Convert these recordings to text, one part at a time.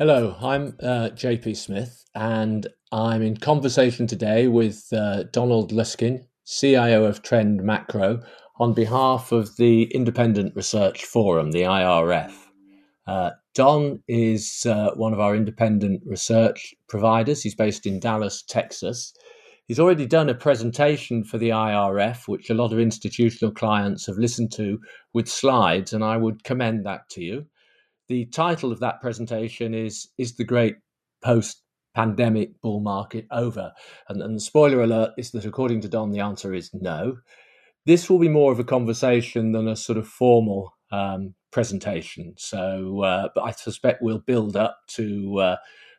Hello, I'm uh, JP Smith, and I'm in conversation today with uh, Donald Luskin, CIO of TrendMacro, on behalf of the Independent Research Forum, the IRF. Uh, Don is uh, one of our independent research providers. He's based in Dallas, Texas. He's already done a presentation for the IRF, which a lot of institutional clients have listened to with slides, and I would commend that to you the title of that presentation is is the great post pandemic bull market over? And, and the spoiler alert is that according to don the answer is no. This will be more of a conversation than a sort of formal um, presentation. So uh, but i suspect we'll build up to uh,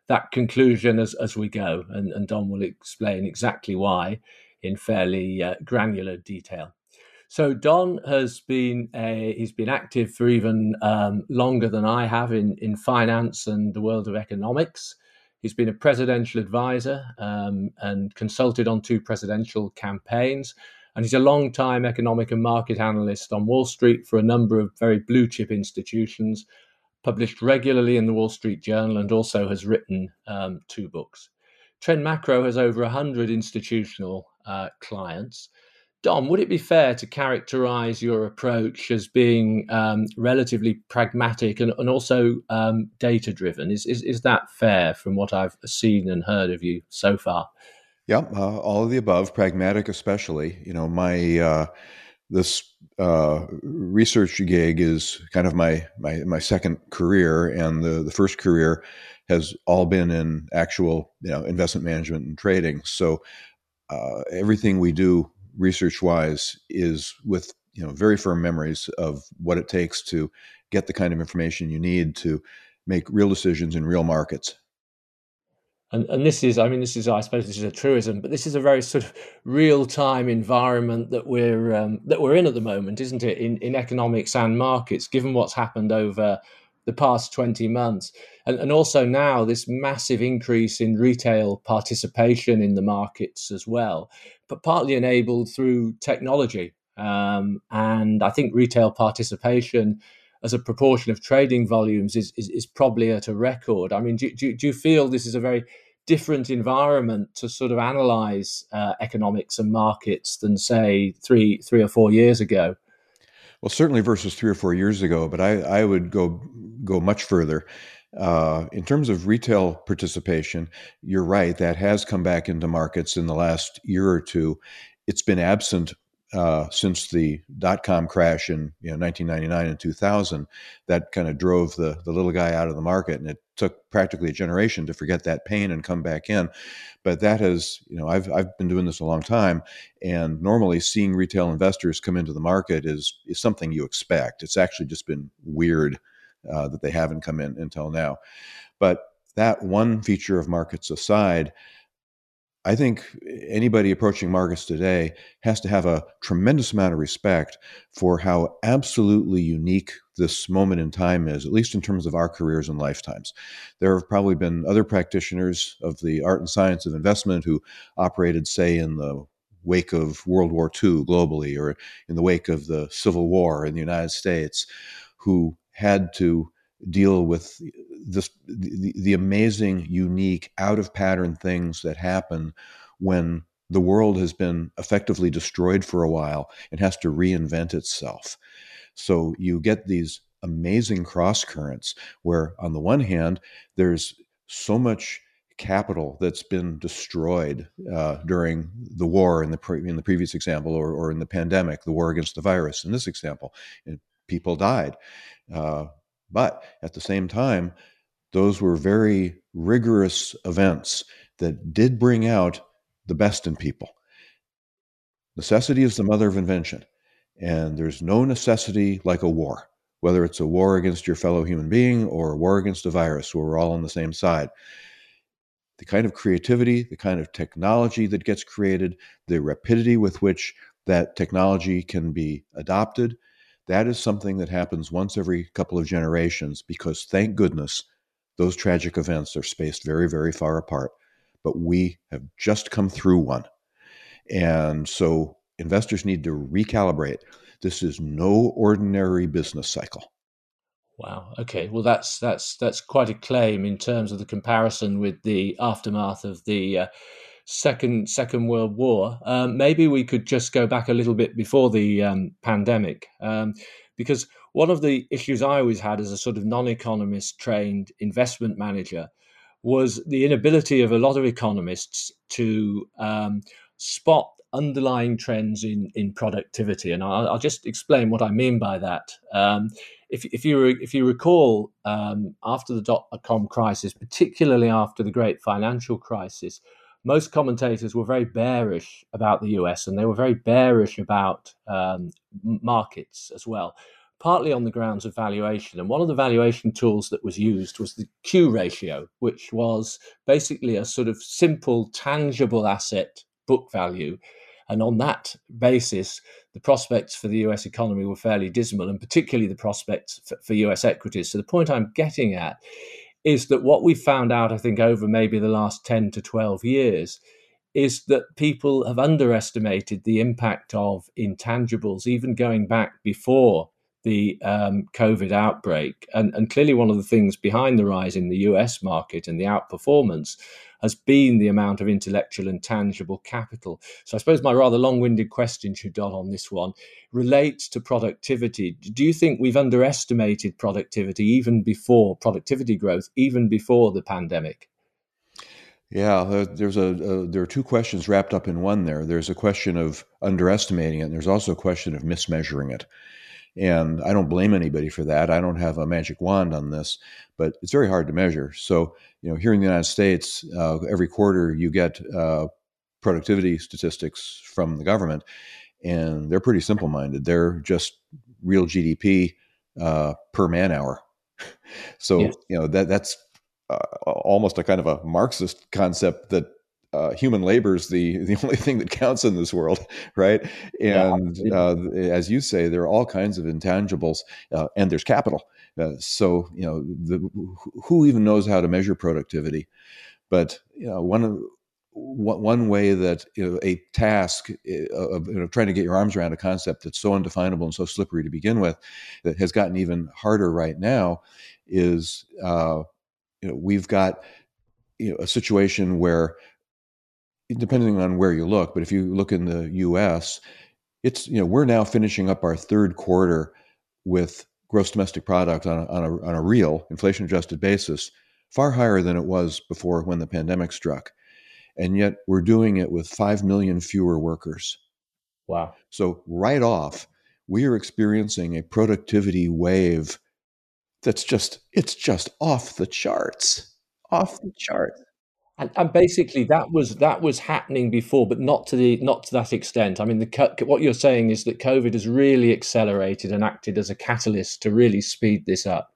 that conclusion as, as we go. And, and don will explain exactly why in fairly uh, granular detail so Don has been a, he's been active for even um, longer than I have in in finance and the world of economics. He's been a presidential advisor um, and consulted on two presidential campaigns. And he's a long-time economic and market analyst on Wall Street for a number of very blue chip institutions, published regularly in the Wall Street Journal, and also has written um, two books. TrendMacro has over 100 institutional uh, clients. Don, would it be fair to characterize your approach as being um, relatively pragmatic and, and also um, data driven? Is, is, is that fair from what I've seen and heard of you so far? Yeah, uh, all of the above, pragmatic especially. You know, my uh, this uh, research gig is kind of my, my my second career, and the the first career has all been in actual you know investment management and trading. So uh, everything we do research wise is with you know very firm memories of what it takes to get the kind of information you need to make real decisions in real markets. And, and this is i mean this is i suppose this is a truism but this is a very sort of real time environment that we're um, that we're in at the moment isn't it in, in economics and markets given what's happened over the past 20 months. And, and also now this massive increase in retail participation in the markets as well, but partly enabled through technology. Um, and I think retail participation as a proportion of trading volumes is, is, is probably at a record. I mean, do, do, do, you feel this is a very different environment to sort of analyze uh, economics and markets than, say, three, three or four years ago? Well, certainly versus three or four years ago, but I, I would go go much further. Uh, in terms of retail participation, you're right. That has come back into markets in the last year or two. It's been absent uh, since the dot com crash in you know, 1999 and 2000. That kind of drove the, the little guy out of the market. And it took practically a generation to forget that pain and come back in. But that has, you know, I've, I've been doing this a long time. And normally seeing retail investors come into the market is, is something you expect. It's actually just been weird uh, that they haven't come in until now. But that one feature of markets aside, I think anybody approaching markets today has to have a tremendous amount of respect for how absolutely unique this moment in time is, at least in terms of our careers and lifetimes. There have probably been other practitioners of the art and science of investment who operated, say, in the wake of World War II globally or in the wake of the Civil War in the United States, who had to deal with this the, the amazing, unique, out of pattern things that happen when the world has been effectively destroyed for a while and has to reinvent itself. So you get these amazing cross currents where, on the one hand, there's so much capital that's been destroyed uh, during the war in the pre- in the previous example, or, or in the pandemic, the war against the virus. In this example, and people died, uh, but at the same time, those were very rigorous events that did bring out the best in people. Necessity is the mother of invention, and there's no necessity like a war, whether it's a war against your fellow human being or a war against a virus where we're all on the same side. The kind of creativity, the kind of technology that gets created, the rapidity with which that technology can be adopted, that is something that happens once every couple of generations because thank goodness those tragic events are spaced very, very far apart. But we have just come through one. And so investors need to recalibrate. This is no ordinary business cycle. Wow. Okay. Well, that's that's that's quite a claim in terms of the comparison with the aftermath of the uh, second Second World War. Um, maybe we could just go back a little bit before the um, pandemic, um, because one of the issues I always had as a sort of non-economist trained investment manager was the inability of a lot of economists to um, spot underlying trends in in productivity, and I'll, I'll, just explain what I mean by that. Um, if, if you if you recall, um, after the dot com crisis, particularly after the great financial crisis, most commentators were very bearish about the US, and they were very bearish about um, markets as well. Partly on the grounds of valuation. And one of the valuation tools that was used was the Q ratio, which was basically a sort of simple, tangible asset book value and on that basis, the prospects for the US economy were fairly dismal, and particularly the prospects for, for US equities. So the point I'm getting at is that what we found out, I think, over maybe the last 10 to 12 years is that people have underestimated the impact of intangibles, even going back before the um, COVID outbreak. And, and clearly, one of the things behind the rise in the US market and the outperformance has been the amount of intellectual and tangible capital. So I suppose my rather long-winded question, Don, on this one relates to productivity. Do you think we've underestimated productivity even before productivity growth, even before the pandemic? Yeah, uh, there's a, a, there are two questions wrapped up in one there. There's a question of underestimating it, and there's also a question of mismeasuring it. And I don't blame anybody for that. I don't have a magic wand on this, but it's very hard to measure. So, you know, here in the United States, uh, every quarter you get uh, productivity statistics from the government, and they're pretty simple minded. They're just real GDP uh, per man hour. so, yes. you know, that that's uh, almost a kind of a Marxist concept that uh, human labor is the the only thing that counts in this world, right? And yeah, uh, as you say, there are all kinds of intangibles, uh, and there's capital. Uh, so you know, the, who even knows how to measure productivity? But you know, one one way that you know, a task eh, of you know, trying to get your arms around a concept that's so undefinable and so slippery to begin with, that has gotten even harder right now, is uh, you know we've got you know a situation where depending on where you look, but if you look in the U.S., it's you know we're now finishing up our third quarter with gross domestic product on a, on a, on a real inflation adjusted basis far higher than it was before when the pandemic struck, and yet we're doing it with five million fewer workers. Wow! So right off, we are experiencing a productivity wave that's just it's just off the charts, off the charts. And, and, basically, that was that was happening before, but not to the not to that extent. I mean, the what you're saying is that COVID has really accelerated and acted as a catalyst to really speed this up.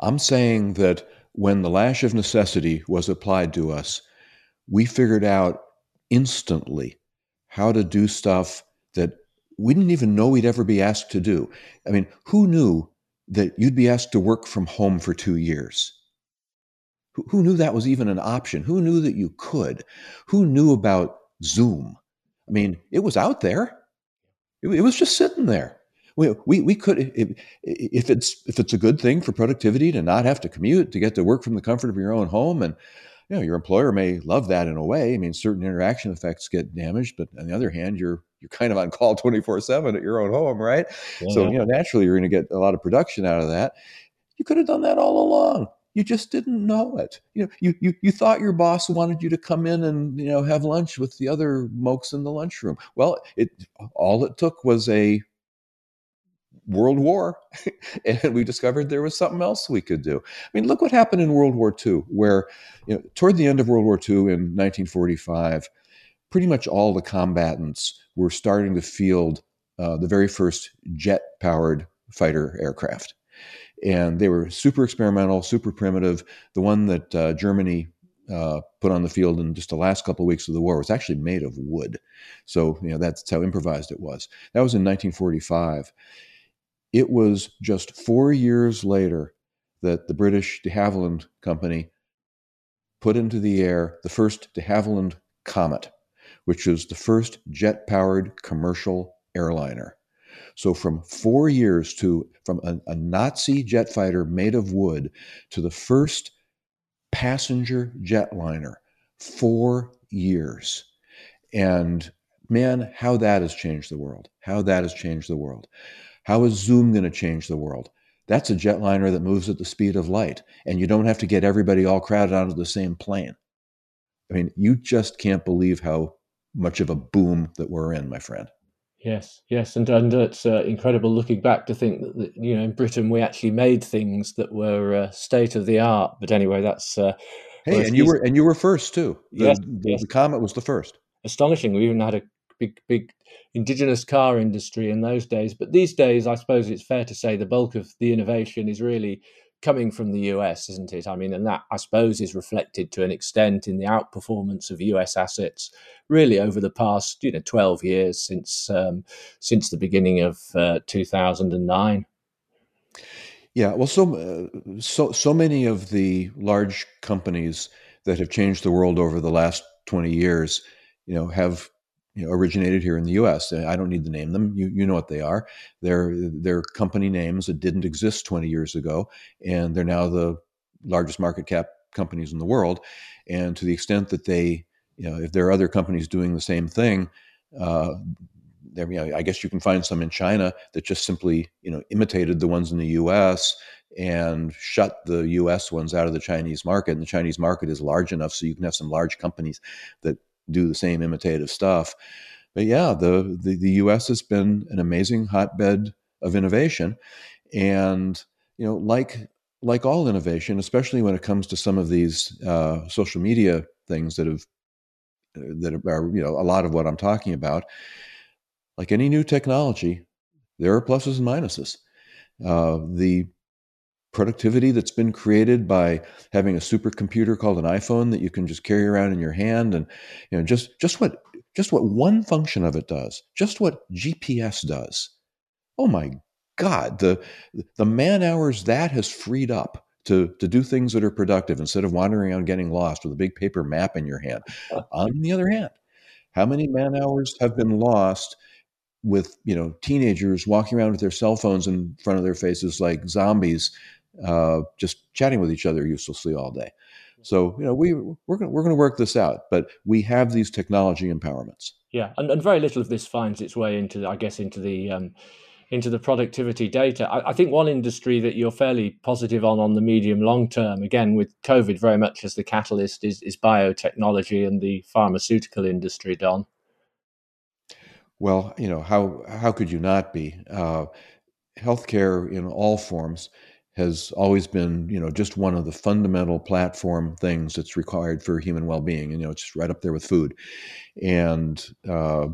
I'm saying that when the lash of necessity was applied to us, we figured out instantly how to do stuff that we didn't even know we'd ever be asked to do. I mean, who knew that you'd be asked to work from home for two years? Who, knew that was even an option? Who knew that you could? Who knew about Zoom? I mean, it was out there. It, it was just sitting there. We, we, we could if, if it's if it's a good thing for productivity to not have to commute to get to work from the comfort of your own home and you know your employer may love that in a way i mean certain interaction effects get damaged but on the other hand you're you're kind of on call 24/7 at your own home right yeah. so you know naturally you're going to get a lot of production out of that you could have done that all along you just didn't know it. You know, you, you you thought your boss wanted you to come in and you know have lunch with the other mokes in the lunchroom. Well, it all it took was a World War, and we discovered there was something else we could do. I mean, look what happened in World War II, where you know, toward the end of World War II in 1945, pretty much all the combatants were starting to field uh, the very first jet-powered fighter aircraft and they were super experimental, super primitive. The one that uh, Germany uh, put on the field in just the last couple of weeks of the war was actually made of wood. So, you know, that's how improvised it was. That was in 1945. It was just four years later that the British de Havilland Company put into the air the first de Havilland Comet, which was the first jet powered commercial airliner. So from four years to from a, a Nazi jet fighter made of wood to the first passenger jetliner, four years. And man, how that has changed the world. How that has changed the world. How is Zoom going to change the world? That's a jetliner that moves at the speed of light, and you don't have to get everybody all crowded onto the same plane. I mean, you just can't believe how much of a boom that we're in, my friend. Yes, yes, and and it's uh, incredible looking back to think that, that, you know in Britain we actually made things that were uh, state of the art. But anyway, that's uh, hey, and you were and you were first too. The, yes, the, yes. the Comet was the first. Astonishing. We even had a big big indigenous car industry in those days. But these days, I suppose it's fair to say the bulk of the innovation is really coming from the US, isn't it? I mean, and that I suppose is reflected to an extent in the outperformance of US assets, really over the past you know twelve years since um, since the beginning of uh, two thousand and nine. Yeah, well, so uh, so so many of the large companies that have changed the world over the last twenty years, you know, have you know, originated here in the U.S. I don't need to name them. You you know what they are. They're they're company names that didn't exist 20 years ago, and they're now the largest market cap companies in the world. And to the extent that they, you know, if there are other companies doing the same thing, uh, there, you know, I guess you can find some in China that just simply, you know, imitated the ones in the U.S. and shut the U.S. ones out of the Chinese market. And the Chinese market is large enough, so you can have some large companies that do the same imitative stuff. But yeah, the, the, the U.S. has been an amazing hotbed of innovation, and you know, like like all innovation, especially when it comes to some of these uh, social media things that have that are you know a lot of what I'm talking about. Like any new technology, there are pluses and minuses. Uh, the productivity that's been created by having a supercomputer called an iPhone that you can just carry around in your hand and you know just just what just what one function of it does just what GPS does. Oh my god the the man hours that has freed up to to do things that are productive instead of wandering around getting lost with a big paper map in your hand. On the other hand how many man hours have been lost with you know teenagers walking around with their cell phones in front of their faces like zombies uh, just chatting with each other uselessly all day. So you know we we're gonna, we're going to work this out, but we have these technology empowerments. Yeah, and, and very little of this finds its way into I guess into the um, into the productivity data. I, I, think one industry that you're fairly positive on on the medium long term, again with COVID very much as the catalyst, is is biotechnology and the pharmaceutical industry. Don. Well, you know how how could you not be? Uh, healthcare in all forms has always been, you know, just one of the fundamental platform things that's required for human well-being. And, you know, it's right up there with food. And uh,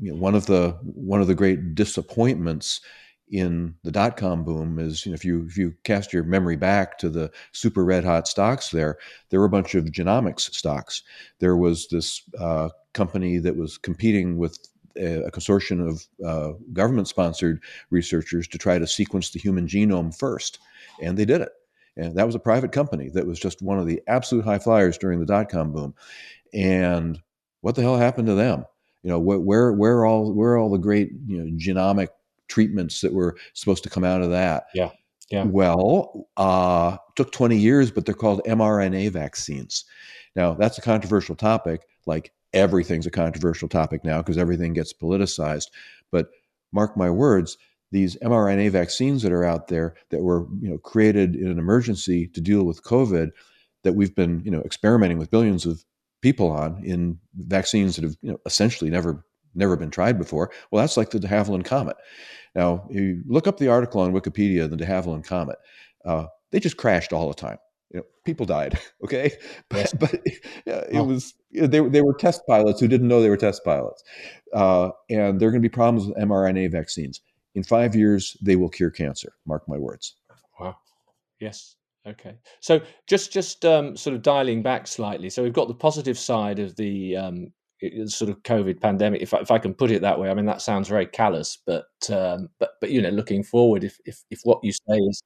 you know, one of the one of the great disappointments in the dot com boom is, you know, if you if you cast your memory back to the super red hot stocks, there there were a bunch of genomics stocks. There was this uh, company that was competing with a, consortium of uh, government sponsored researchers to try to sequence the human genome first. And they did it. And that was a private company that was just one of the absolute high flyers during the dot com boom. And what the hell happened to them? You know, where, where, where all, where all the great, you know, genomic treatments that were supposed to come out of that? Yeah. Yeah. Well, uh, took 20 years, but they're called mRNA vaccines. Now, that's a controversial topic. Like everything's a controversial topic now because everything gets politicized. But mark my words, these mRNA vaccines that are out there that were you know created in an emergency to deal with COVID, that we've been you know experimenting with billions of people on in vaccines that have you know essentially never never been tried before. Well, that's like the de Havilland Comet. Now, you look up the article on Wikipedia, the de Havilland Comet. Uh, they just crashed all the time you know, people died. Okay, but, but yeah, it oh. was they they were test pilots who didn't know they were test pilots, uh, and there are going to be problems with mRNA vaccines. In five years, they will cure cancer. Mark my words. Wow. Yes. Okay. So just just um, sort of dialing back slightly. So we've got the positive side of the um, sort of COVID pandemic, if I, if I can put it that way. I mean, that sounds very callous, but um, but but you know, looking forward, if if if what you say is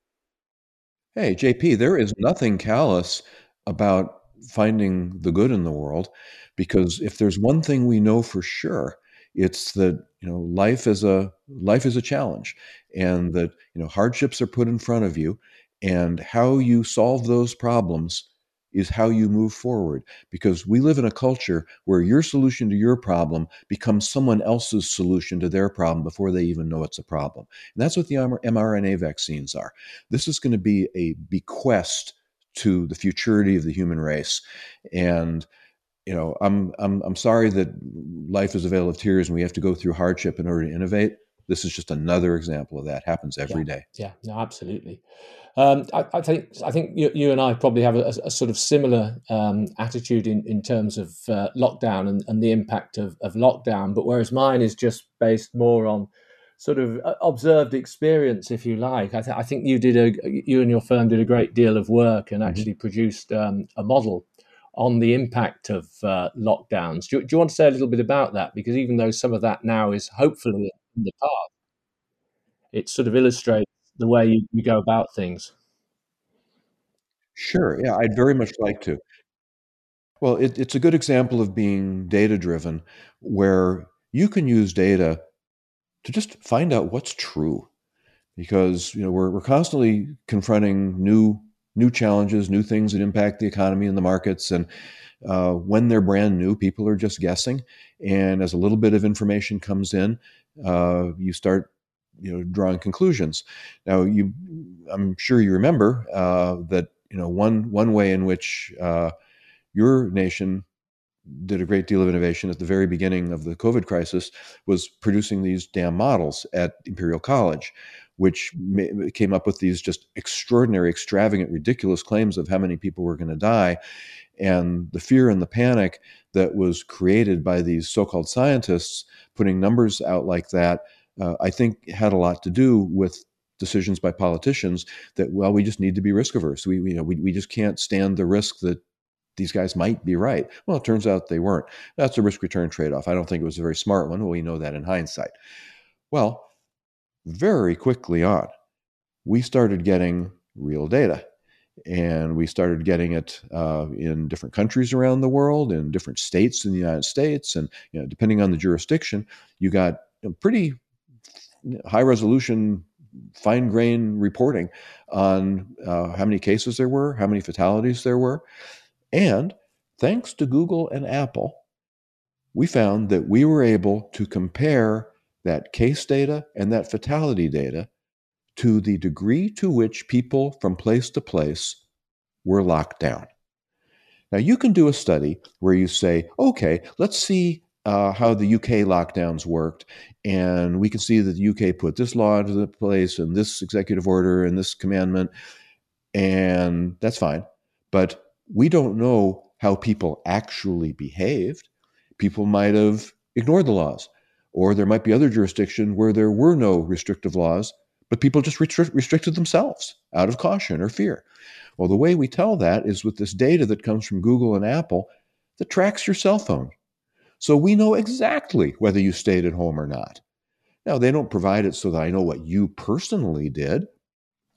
Hey, JP, there is nothing callous about finding the good in the world because if there's one thing we know for sure, It's that you know life is a life is a challenge, and that you know hardships are put in front of you, and how you solve those problems is how you move forward. Because we live in a culture where your solution to your problem becomes someone else's solution to their problem before they even know it's a problem. And that's what the mRNA vaccines are. This is going to be a bequest to the futurity of the human race. And you know, I'm I'm I'm sorry that life is a vale of tears and we have to go through hardship in order to innovate. This is just another example of that. Happens every yeah. day. yeah. no, absolutely. Um, I, I, think I think you, you, and I probably have a, a sort of similar um, attitude in, in terms of uh, lockdown and, and, the impact of, of, lockdown. But whereas mine is just based more on sort of uh, observed experience, if you like. I, th- I think you did a you and your firm did a great deal of work and mm-hmm. actually mm-hmm. produced um, a model on the impact of uh, lockdowns. Do, do, you want to say a little bit about that? Because even though some of that now is hopefully in the past, it sort of illustrates the way you, you go about things. Sure. Yeah, I'd very much like to. Well, it, it's a good example of being data driven where you can use data to just find out what's true because you know we're, we're constantly confronting new new challenges new things that impact the economy and the markets and uh, when they're brand new people are just guessing and as a little bit of information comes in uh, you start you know drawing conclusions. Now you, I'm sure you remember uh, that you know one one way in which uh, your nation did a great deal of innovation at the very beginning of the COVID crisis was producing these damn models at Imperial College, which came up with these just extraordinary, extravagant, ridiculous claims of how many people were going to die. And the fear and the panic that was created by these so called scientists putting numbers out like that uh, I think had a lot to do with decisions by politicians that well we just need to be risk averse we, we you know we, we just can't stand the risk that these guys might be right. Well it turns out they weren't. That's a risk return trade-off. I don't think it was a very smart one well we know that in hindsight. Well very quickly on we started getting real data and we started getting it uh, in different countries around the world in different states in the united states and you know, depending on the jurisdiction you got pretty high resolution, fine grain reporting on uh, how many cases there were, how many fatalities there were. And thanks to Google and Apple, we found that we were able to compare that case data and that fatality data to the degree to which people from place to place were locked down. Now, you can do a study where you say, okay, let's see uh, how the UK lockdowns worked, and we can see that the UK put this law into place and this executive order and this commandment, and that's fine. But we don't know how people actually behaved. People might have ignored the laws, or there might be other jurisdictions where there were no restrictive laws, but people just restrict, restricted themselves out of caution or fear. Well, the way we tell that is with this data that comes from Google and Apple that tracks your cell phone so we know exactly whether you stayed at home or not. Now, they don't provide it so that I know what you personally did,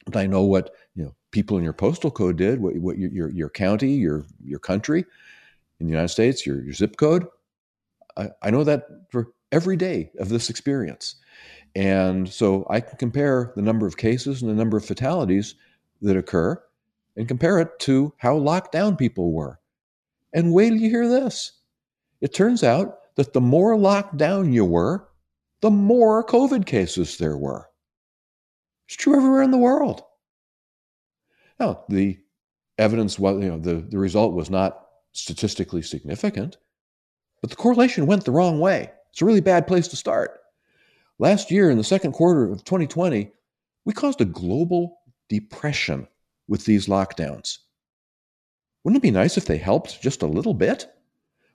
but I know what you know people in your postal code did, what, what your, your, your county, your, your country in the United States, your, your zip code. I, I know that for every day of this experience. And so I can compare the number of cases and the number of fatalities that occur and compare it to how locked down people were. And wait till you hear this. It turns out that the more locked down you were, the more COVID cases there were. It's true everywhere in the world. Now, the evidence was, you know, the, the result was not statistically significant, but the correlation went the wrong way. It's a really bad place to start. Last year, in the second quarter of 2020, we caused a global depression with these lockdowns. Wouldn't it be nice if they helped just a little bit?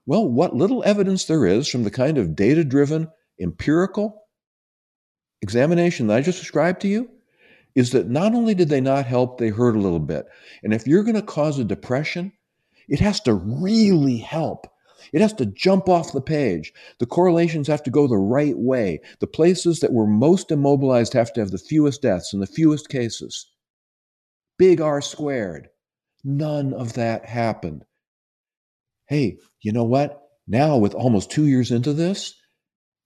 Well, what little evidence there is from the kind of data driven, empirical examination that I just described to you is that not only did they not help, they hurt a little bit. And if you're going to cause a depression, it has to really help. It has to jump off the page. The correlations have to go the right way. The places that were most immobilized have to have the fewest deaths and the fewest cases. Big R squared. None of that happened hey, you know what? Now, with almost two years into this,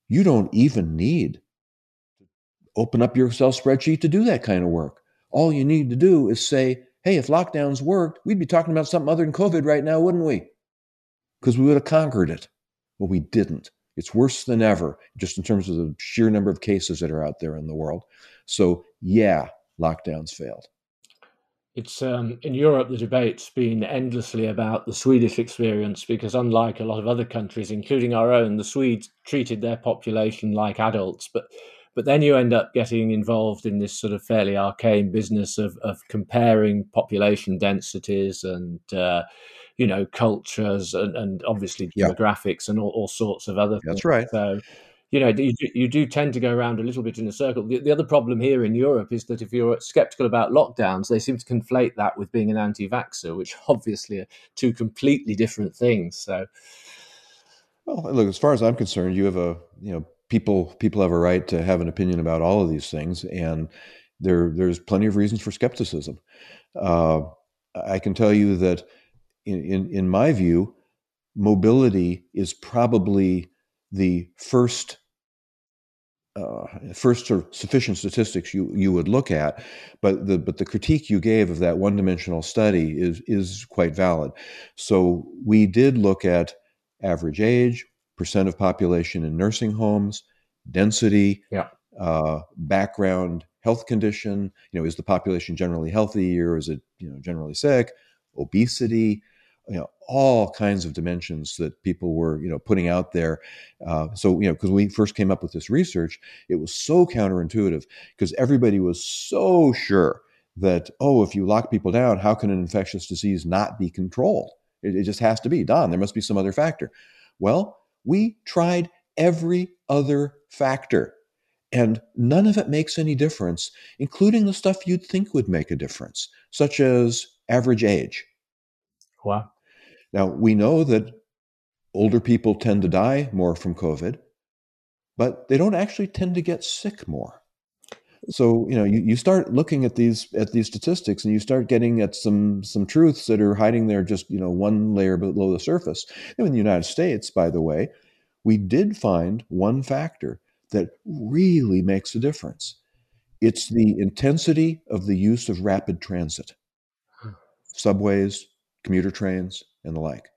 You don't even need to open up your Excel spreadsheet to do that kind of work. All you need to do is say, hey, if lockdowns worked, we'd be talking about something other than COVID right now, wouldn't we? Because we would have conquered it. But we didn't. It's worse than ever, just in terms of the sheer number of cases that are out there in the world. So, yeah, lockdowns failed. It's um, in Europe, the debate's been endlessly about the Swedish experience because, unlike a lot of other countries, including our own, the Swedes treated their population like adults. But but then you end up getting involved in this sort of fairly arcane business of, of comparing population densities and uh, you know cultures and, and obviously demographics and all, all, sorts of other things. That's things. right. So you know you, you do tend to go around a little bit in a circle. The, the other problem here in Europe is that if you're skeptical about lockdowns, they seem to conflate that with being an anti-vaxxer, which obviously are two completely different things. So. Well, look, as far as I'm concerned, you have a you know people people have a right to have an opinion about all of these things, and there there's plenty of reasons for skepticism. Uh, I can tell you that, in, in, in my view, mobility is probably the first uh, first sort of sufficient statistics you you would look at, but the but the critique you gave of that one dimensional study is is quite valid. So we did look at average age, percent of population in nursing homes, density, yeah. uh, background health condition. You know, is the population generally healthy or is it you know generally sick? Obesity, you know, all kinds of dimensions that people were you know putting out there. Uh, so you know, because we first came up with this research, it was so counterintuitive because everybody was so sure that oh, if you lock people down, how can an infectious disease not be controlled? It, it just has to be done. There must be some other factor. Well, we tried every other factor, and none of it makes any difference, including the stuff you'd think would make a difference, such as average age. Wow. Now, we know that older people tend to die more from COVID, but they don't actually tend to get sick more. So you know you, you start looking at these at these statistics and you start getting at some some truths that are hiding there just you know one layer below the surface. And in the United States, by the way, we did find one factor that really makes a difference. It's the intensity of the use of rapid transit, subways, commuter trains, and the like.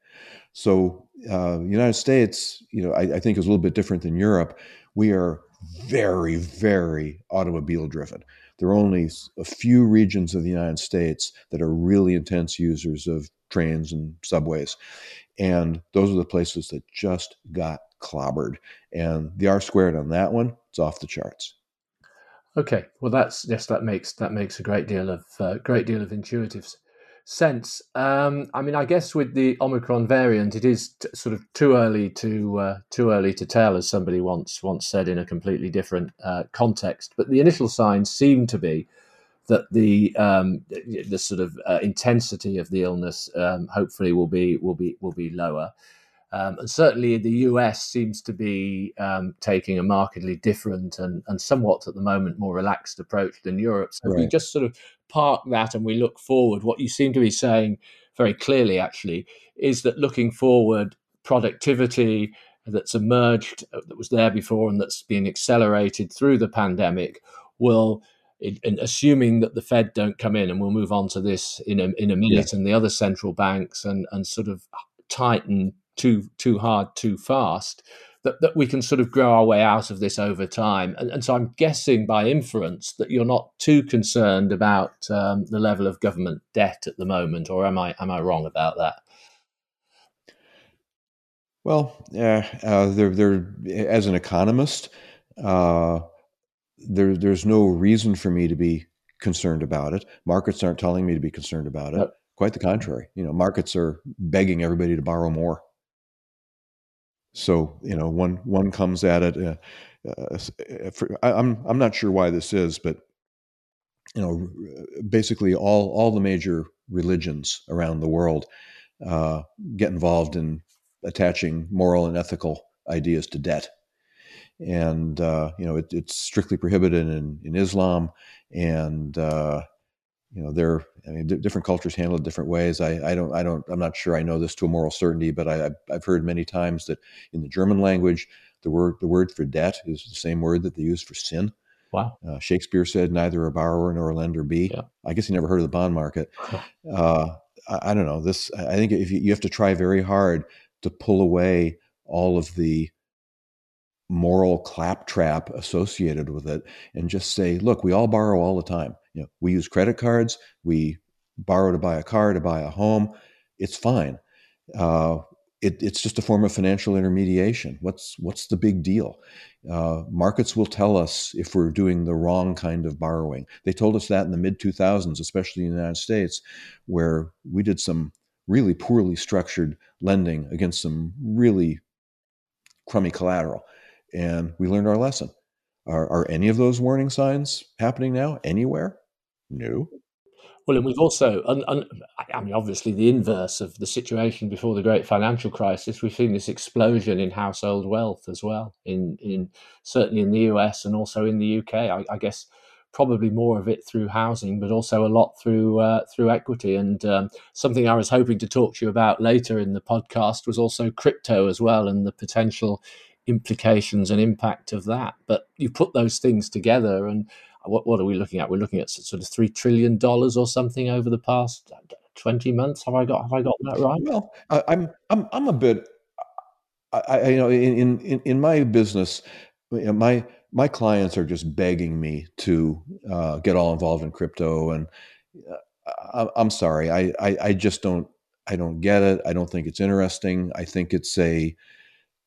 So, uh, the United States, you know, I, I think is a little bit different than Europe. We are very, very automobile driven. There are only a few regions of the United States that are really intense users of trains and subways. And those are the places that just got clobbered. And the R squared on that one, it's off the charts. Okay, well, that's yes, that makes that makes a great deal of uh, great deal of intuitive sense. Um, I mean, I guess with the Omicron variant, it is t- sort of too early to uh, too early to tell, as somebody once once said in a completely different uh, context. But the initial signs seem to be that the um, the sort of uh, intensity of the illness um, hopefully will be will be will be lower. Um, and certainly the US seems to be um, taking a markedly different and, and somewhat at the moment more relaxed approach than Europe. So right. if we just sort of park that and we look forward, what you seem to be saying very clearly actually is that looking forward, productivity that's emerged, uh, that was there before and that's been accelerated through the pandemic will in, assuming that the Fed don't come in, and we'll move on to this in a in a minute, yeah. and the other central banks and and sort of tighten too too hard too fast that, that we can sort of grow our way out of this over time. And, and so i'm guessing by inference that you're not too concerned about um, the level of government debt at the moment or am i am i wrong about that? Well yeah uh, there there as an economist uh, there there's no reason for me to be concerned about it. Markets aren't telling me to be concerned about it. Quite the contrary. You know markets are begging everybody to borrow more so you know, one one comes at it. Uh, uh, for, I, I'm I'm not sure why this is, but you know, basically all all the major religions around the world uh, get involved in attaching moral and ethical ideas to debt, and uh, you know it, it's strictly prohibited in in Islam, and uh, you know, they're I mean, d- different cultures handle it different ways. I, I don't I don't I'm not sure I know this to a moral certainty, but I, I've heard many times that in the German language, the word the word for debt is the same word that they use for sin. Wow. Uh, Shakespeare said, "Neither a borrower nor a lender be." Yeah. I guess he never heard of the bond market. Uh, I, I, don't know. This I think if you, you have to try very hard to pull away all of the moral claptrap associated with it and just say, look, we all borrow all the time. You know, we use credit cards, we borrow to buy a car, to buy a home. It's fine. Uh, it, it's just a form of financial intermediation. What's what's the big deal? Uh, markets will tell us if we're doing the wrong kind of borrowing. They told us that in the mid 2000s, especially in the United States, where we did some really poorly structured lending against some really crummy collateral and we learned our lesson. Are, are any of those warning signs happening now anywhere? No. Well, and we've also, un, I mean, obviously, the inverse of the situation before the great financial crisis. We've seen this explosion in household wealth as well, in, in certainly in the US and also in the UK. I, I guess probably more of it through housing, but also a lot through uh, through equity. And um, something I was hoping to talk to you about later in the podcast was also crypto as well, and the potential implications and impact of that. But you put those things together, and what, what are we looking at? We're looking at sort of three trillion dollars or something over the past twenty months. Have I got have I got that right? Well, I, I'm I'm I'm a bit. I, you know in in in my business, my my clients are just begging me to uh, get all involved in crypto, and uh, I, am sorry, I, I I just don't I don't get it. I don't think it's interesting. I think it's a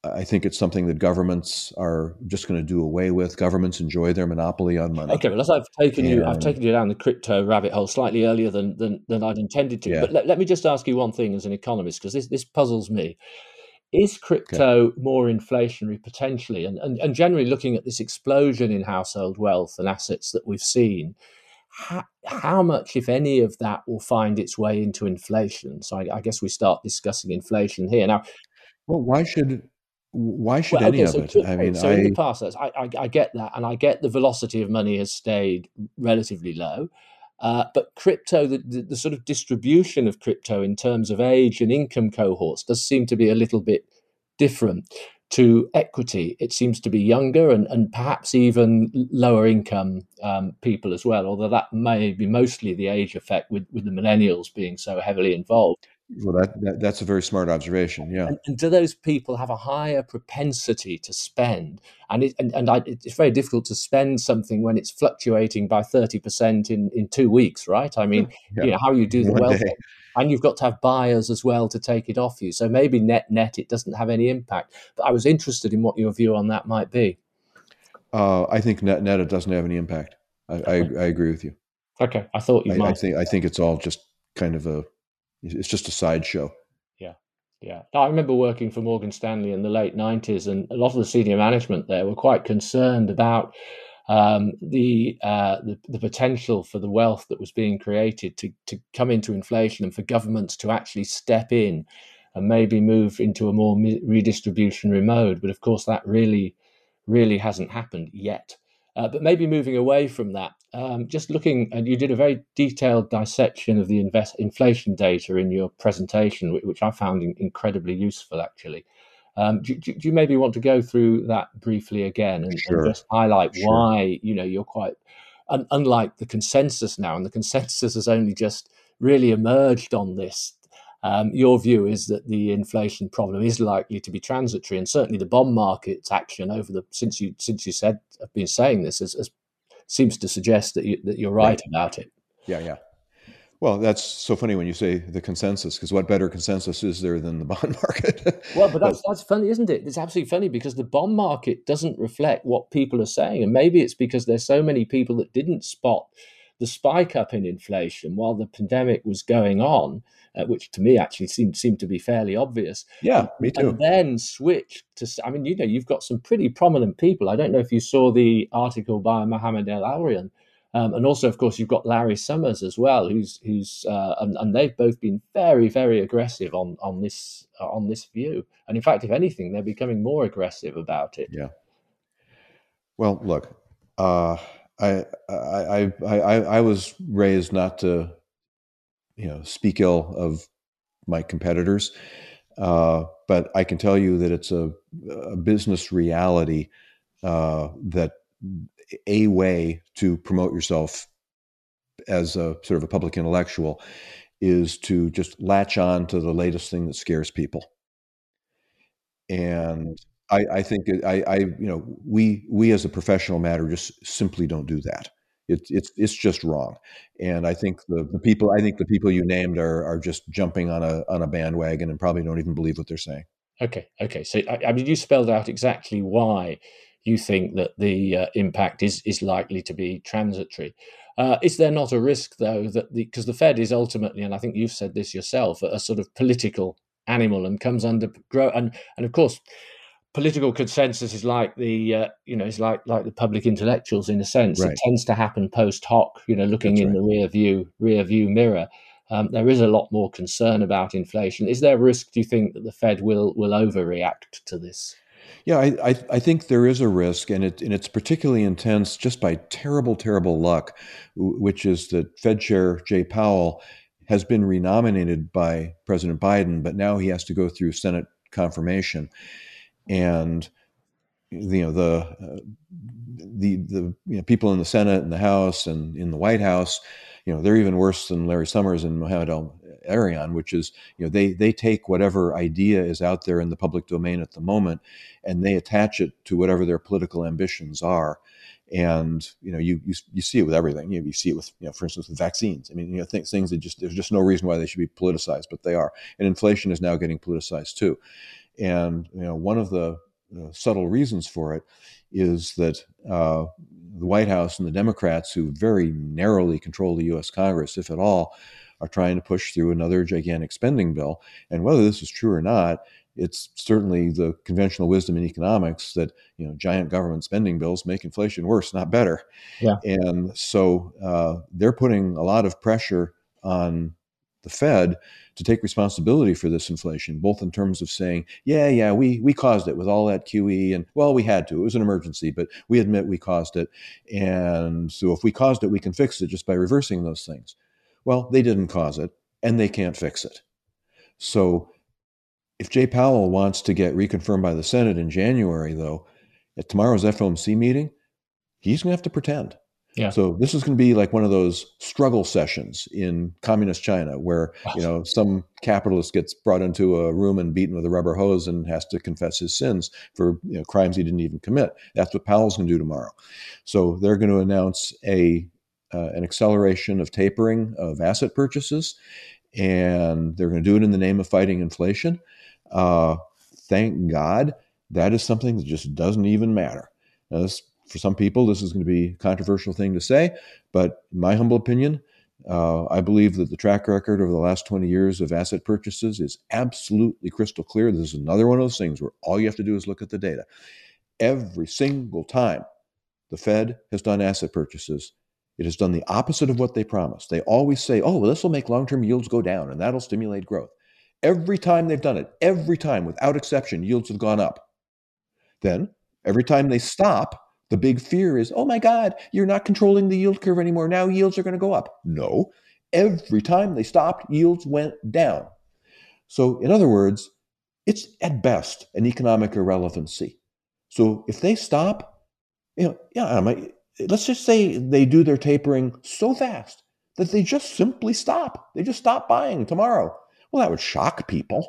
I think it's something that governments are just going to do away with. Governments enjoy their monopoly on money. Okay, well, as I've taken and, you, I've taken you down the crypto rabbit hole slightly earlier than than, than I'd intended to. Yeah. But let, let, me just ask you one thing as an economist, because this this puzzles me. Is crypto okay. more inflationary potentially? And, and and generally looking at this explosion in household wealth and assets that we've seen, how, how much, if any, of that will find its way into inflation? So I, I guess we start discussing inflation here now. Well, why should why should well, any okay, of so it? I mean, so I, in the past, I, I, I, get that, and I get the velocity of money has stayed relatively low. Uh, but crypto, the, the, the, sort of distribution of crypto in terms of age and income cohorts does seem to be a little bit different to equity. It seems to be younger and, and perhaps even lower income um, people as well, although that may be mostly the age effect with, with the millennials being so heavily involved. Well, that, that, that's a very smart observation. Yeah. And, and, do those people have a higher propensity to spend? And it, and, and I, it's very difficult to spend something when it's fluctuating by thirty percent in in two weeks, right? I mean, yeah. you know how you do the One wealth, day. and you've got to have buyers as well to take it off you. So maybe net net it doesn't have any impact. But I was interested in what your view on that might be. Uh, I think net net it doesn't have any impact. I, I, I agree with you. Okay, I thought you I, might. I think I think it's all just kind of a it's just a sideshow. Yeah. Yeah. I remember working for Morgan Stanley in the late 90s, and a lot of the senior management there were quite concerned about um, the, uh, the, the potential for the wealth that was being created to to come into inflation, and for governments to actually step in and maybe move into a more redistributionary mode. But of course, that really really hasn't happened yet. Uh, but maybe moving away from that, um, just looking, and you did a very detailed dissection of the invest, inflation data in your presentation, which, which I found in, incredibly useful, actually. Um, do, do, do, you maybe want to go through that briefly again and, sure. and just highlight sure. why you know you're quite un, unlike the consensus now, and the consensus has only just really emerged on this um, your view is that the inflation problem is likely to be transitory, and certainly the bond market's action over the since you since you said have been saying this has, has, seems to suggest that you, that you're right, right about it. Yeah, yeah. Well, that's so funny when you say the consensus, because what better consensus is there than the bond market? well, but that's that's funny, isn't it? It's absolutely funny because the bond market doesn't reflect what people are saying, and maybe it's because there's so many people that didn't spot the spike up in inflation while the pandemic was going on, uh, which to me actually seemed seemed to be fairly obvious. Yeah, me too. And then switched to. I mean, you know, you've got some pretty prominent people. I don't know if you saw the article by Mohamed El-Erian. Um, and also, of course, you've got Larry Summers as well, who's who's uh, and, and, they've both been very, very aggressive on on this uh, on this view. And in fact, if anything, they're becoming more aggressive about it. Yeah. Well, look, uh, I, I, I, I, was raised not to, you know, speak ill of my competitors, uh, but I can tell you that it's a, a business reality uh, that a way to promote yourself as a sort of a public intellectual is to just latch on to the latest thing that scares people. And I, I think I, I, you know, we we as a professional matter just simply don't do that. It's it's it's just wrong. And I think the, the people I think the people you named are are just jumping on a on a bandwagon and probably don't even believe what they're saying. Okay, okay. So I, I mean, you spelled out exactly why you think that the uh, impact is is likely to be transitory. Uh, is there not a risk, though, that because the, the, Fed is ultimately, and I think you've said this yourself, a, a sort of political animal and comes under grow and and of course political consensus is like the uh, you know is like like the public intellectuals in a sense. Right. it tends to happen post hoc you know looking That's in right. the rear view rear view mirror. Um, there is a lot more concern about inflation. Is there a risk do you think that the fed will will overreact to this? Yeah, I, I, I, think there is a risk, and it and it's particularly intense just by terrible, terrible luck, which is that Fed Chair Jay Powell has been renominated by President Biden, but now he has to go through Senate confirmation, and you know the uh, the the you know, people in the Senate and the House and in the White House, you know they're even worse than Larry Summers and Mohamed El Erian, which is you know they they take whatever idea is out there in the public domain at the moment, and they attach it to whatever their political ambitions are and you know you, you you see it with everything. You, you see it with you know, for instance, with vaccines. I mean, you know, things that just there's just no reason why they should be politicized, but they are. And inflation is now getting politicized too. And you know, one of the uh, subtle reasons for it is that uh, the White House and the Democrats, who very narrowly control the U.S. Congress, if at all, are trying to push through another gigantic spending bill. And whether this is true or not, it's certainly the conventional wisdom in economics that you know giant government spending bills make inflation worse, not better. Yeah. And so uh, they're putting a lot of pressure on the Fed to take responsibility for this inflation, both in terms of saying, yeah, yeah, we we caused it with all that QE, and well, we had to. It was an emergency, but we admit we caused it, and so if we caused it, we can fix it just by reversing those things. Well, they didn't cause it, and they can't fix it. So if Jay Powell wants to get reconfirmed by the Senate in January, though, at tomorrow's FOMC meeting, he's going to have to pretend. Yeah. So this is going to be like one of those struggle sessions in communist China, where you know some capitalist gets brought into a room and beaten with a rubber hose and has to confess his sins for you know, crimes he didn't even commit. That's what Powell's going to do tomorrow. So they're going to announce a uh, an acceleration of tapering of asset purchases, and they're going to do it in the name of fighting inflation. Uh, thank God that is something that just doesn't even matter. Now, this, for some people, this is going to be a controversial thing to say, but in my humble opinion, uh, I believe that the track record over the last 20 years of asset purchases is absolutely crystal clear. This is another one of those things where all you have to do is look at the data. Every single time the Fed has done asset purchases, it has done the opposite of what they promised. They always say, oh, well, this will make long term yields go down and that'll stimulate growth. Every time they've done it, every time without exception, yields have gone up. Then, every time they stop, the big fear is, oh my God, you're not controlling the yield curve anymore. Now yields are going to go up. No. Every time they stopped, yields went down. So, in other words, it's at best an economic irrelevancy. So, if they stop, you know, yeah, let's just say they do their tapering so fast that they just simply stop. They just stop buying tomorrow. Well, that would shock people.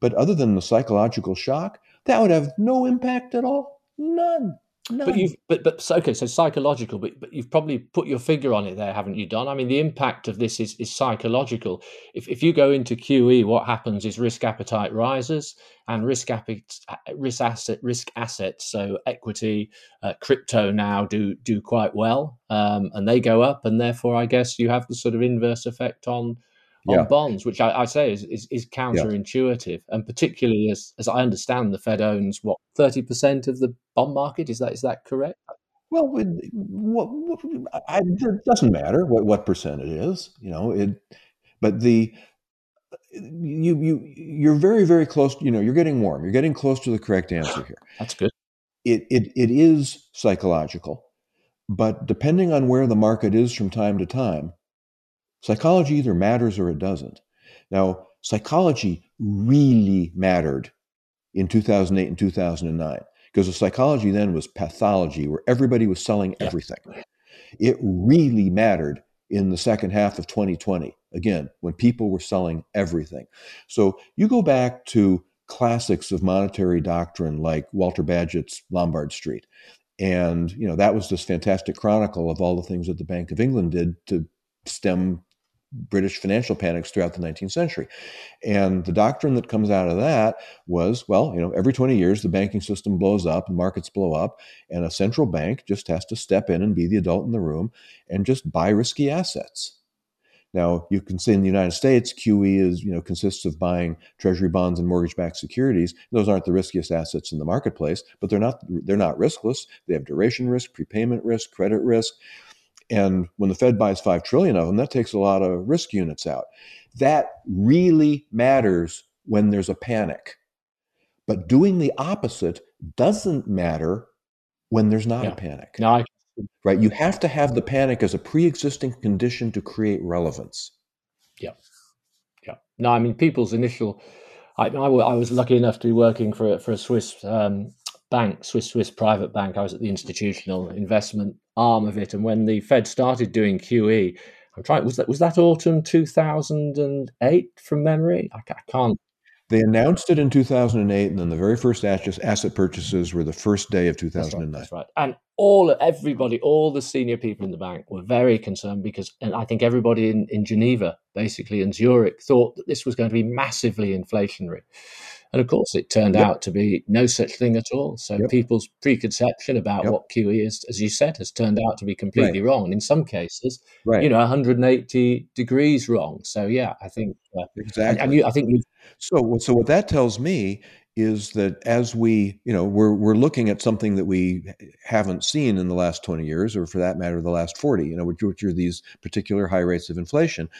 But other than the psychological shock, that would have no impact at all. None. None. But you've but but okay, so psychological, but but you've probably put your finger on it there, haven't you, Don? I mean, the impact of this is is psychological. If if you go into QE, what happens is risk appetite rises, and risk appetite, risk asset risk assets, so equity, uh, crypto now do do quite well, um, and they go up, and therefore, I guess you have the sort of inverse effect on on yeah. bonds, which I, I say is, is, is counterintuitive, yeah. and particularly as as I understand, the Fed owns what thirty percent of the bond market. Is that is that correct? Well, it, what, what, I, it doesn't matter what what percent it is, you know. It, but the you you you're very very close. You know, you're getting warm. You're getting close to the correct answer here. That's good. It it it is psychological. But depending on where the market is from time to time, psychology either matters or it doesn't. Now, psychology really mattered in 2008 and 2009 because the psychology then was pathology where everybody was selling yeah. everything. It really mattered in the second half of 2020, again, when people were selling everything. So you go back to classics of monetary doctrine like Walter Bagehot's Lombard Street. And, you know, that was this fantastic chronicle of all the things that the Bank of England did to stem British financial panics throughout the 19th century. And the doctrine that comes out of that was well, you know, every 20 years the banking system blows up and markets blow up, and a central bank just has to step in and be the adult in the room and just buy risky assets. Now, you can see in the United States, QE is, you know, consists of buying treasury bonds and mortgage-backed securities. Those aren't the riskiest assets in the marketplace, but they're not they're not riskless. They have duration risk, prepayment risk, credit risk. And when the Fed buys 5 trillion of them, that takes a lot of risk units out. That really matters when there's a panic. But doing the opposite doesn't matter when there's not yeah. a panic. No, I- right? You have to have the panic as a pre-existing condition to create relevance. Yeah, yeah. No, I mean people's initial. I, I, I was lucky enough to be working for for a Swiss um, bank, Swiss Swiss private bank. I was at the institutional investment arm of it, and when the Fed started doing QE, I'm trying. Was that was that autumn 2008 from memory? I, I can't. They announced it in 2008, and then the very first asset purchases were the first day of 2009. That's right. That's right. And all everybody, all the senior people in the bank were very concerned because, and I think everybody in, in Geneva, basically in Zurich, thought that this was going to be massively inflationary. And of course, it turned yep. out to be no such thing at all. So yep. people's preconception about yep. what QE is, as you said, has turned out to be completely right. wrong. And in some cases, right. you know, 180 degrees wrong. So yeah, I think uh, exactly. And, you, I think you. So, so what that tells me is that as we, you know, we're we're looking at something that we haven't seen in the last 20 years, or for that matter, the last 40, you know, which, which are these particular high rates of inflation.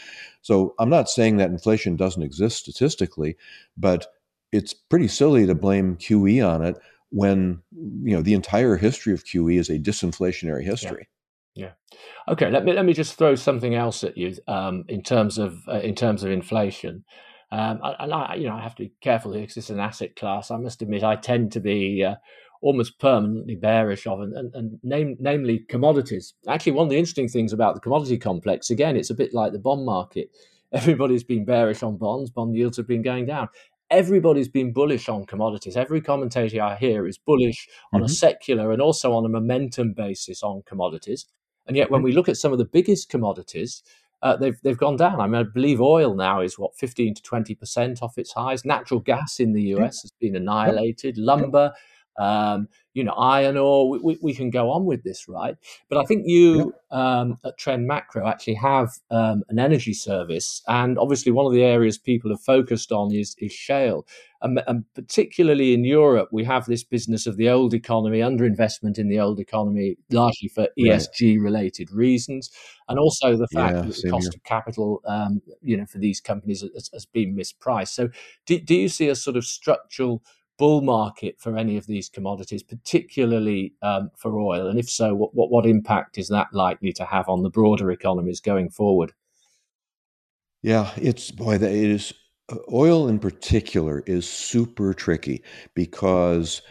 So I'm not saying that inflation doesn't exist statistically, but it's pretty silly to blame QE on it when you know the entire history of QE is a disinflationary history. Yeah. yeah. Okay. Let me let me just throw something else at you um, in terms of uh, in terms of inflation. Um, and I, you know, I have to be careful here because it's an asset class. I must admit, I tend to be uh, almost permanently bearish of, and, and, and name, namely commodities. Actually, one of the interesting things about the commodity complex, again, it's a bit like the bond market. Everybody's been bearish on bonds. Bond yields have been going down everybody's been bullish on commodities. Every commentator I hear is bullish on mm-hmm. a secular and also on a momentum basis on commodities. And yet, when mm-hmm. we look at some of the biggest commodities, uh, they've they've gone down. I mean, I believe oil now is what fifteen to twenty percent off its highs. Natural gas in the US has been annihilated. Lumber, um, you know, iron ore. We, we, we, can go on with this, right? But I think you um, at TrendMacro actually have um, an energy service, and obviously one of the areas people have focused on is is shale, and, and particularly in Europe, we have this business of the old economy, underinvestment in the old economy, largely for ESG related reasons, and also the fact yeah, that the cost here. of capital, um, you know, for these companies has, has been mispriced. So, do, do you see a sort of structural bull market for any of these commodities, particularly um, for oil? And if so, what, what, what impact is that likely to have on the broader economies going forward? Yeah, it's boy, it is. Uh, oil in particular is super tricky because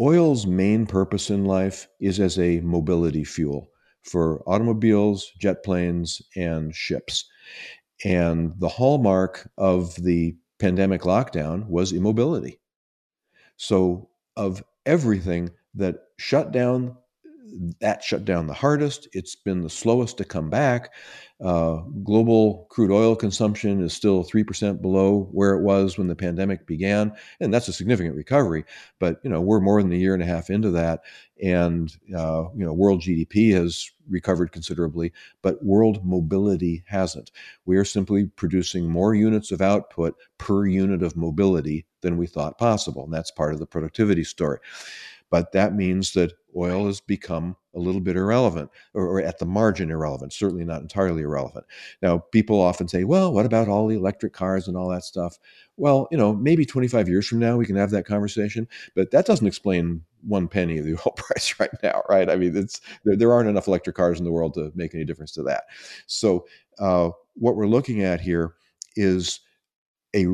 oil's main purpose in life is as a mobility fuel for automobiles, jet planes, and ships. And the hallmark of the pandemic lockdown was immobility. So, of everything that shut down, that shut down the hardest. It's been the slowest to come back. Uh, global crude oil consumption is still 3% below where it was when the pandemic began. And that's a significant recovery. But, you know, we're more than a year and a half into that. And, uh, you know, world GDP has recovered considerably, but world mobility hasn't. We are simply producing more units of output per unit of mobility than we thought possible. And that's part of the productivity story. But that means that oil has become a little bit irrelevant or, or, at the margin irrelevant, certainly not entirely irrelevant. Now, people often say, well, what about all the electric cars and all that stuff? Well, you know, maybe 25 years from now we can have that conversation, but that doesn't explain one penny of the oil price right now, right? I mean, it's there, there aren't enough electric cars in the world to make any difference to that. So, uh, what we're looking at here is a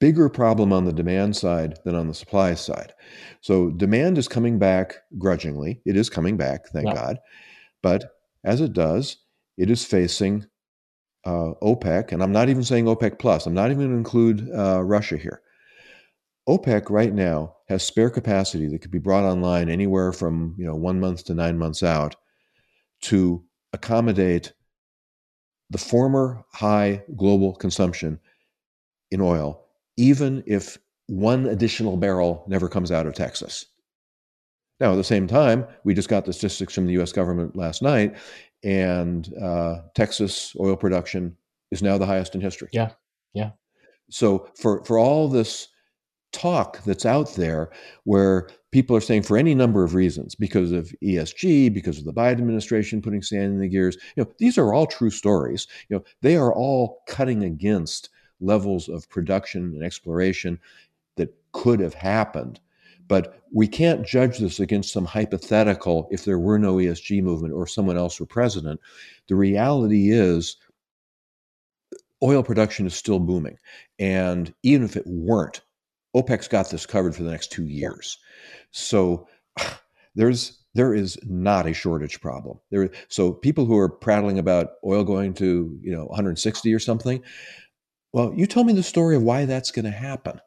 bigger problem on the demand side than on the supply side. So, demand is coming back grudgingly. It is coming back, thank yeah. God. But as it does, it is facing uh, OPEC, and I'm not even saying OPEC plus. I'm not even going to include uh, Russia here. OPEC right now has spare capacity that could be brought online anywhere from you know one month to nine months out to accommodate the former high global consumption in oil, even if one additional barrel never comes out of Texas. Now, at the same time, we just got the statistics from the US government last night, and uh, Texas oil production is now the highest in history. Yeah, yeah. So, for, for all this talk that's out there where people are saying for any number of reasons because of ESG because of the Biden administration putting sand in the gears you know these are all true stories you know they are all cutting against levels of production and exploration that could have happened but we can't judge this against some hypothetical if there were no ESG movement or someone else were president the reality is oil production is still booming and even if it weren't OPEC's got this covered for the next two years. So there's there is not a shortage problem. There, so people who are prattling about oil going to you know 160 or something, well, you tell me the story of why that's going to happen.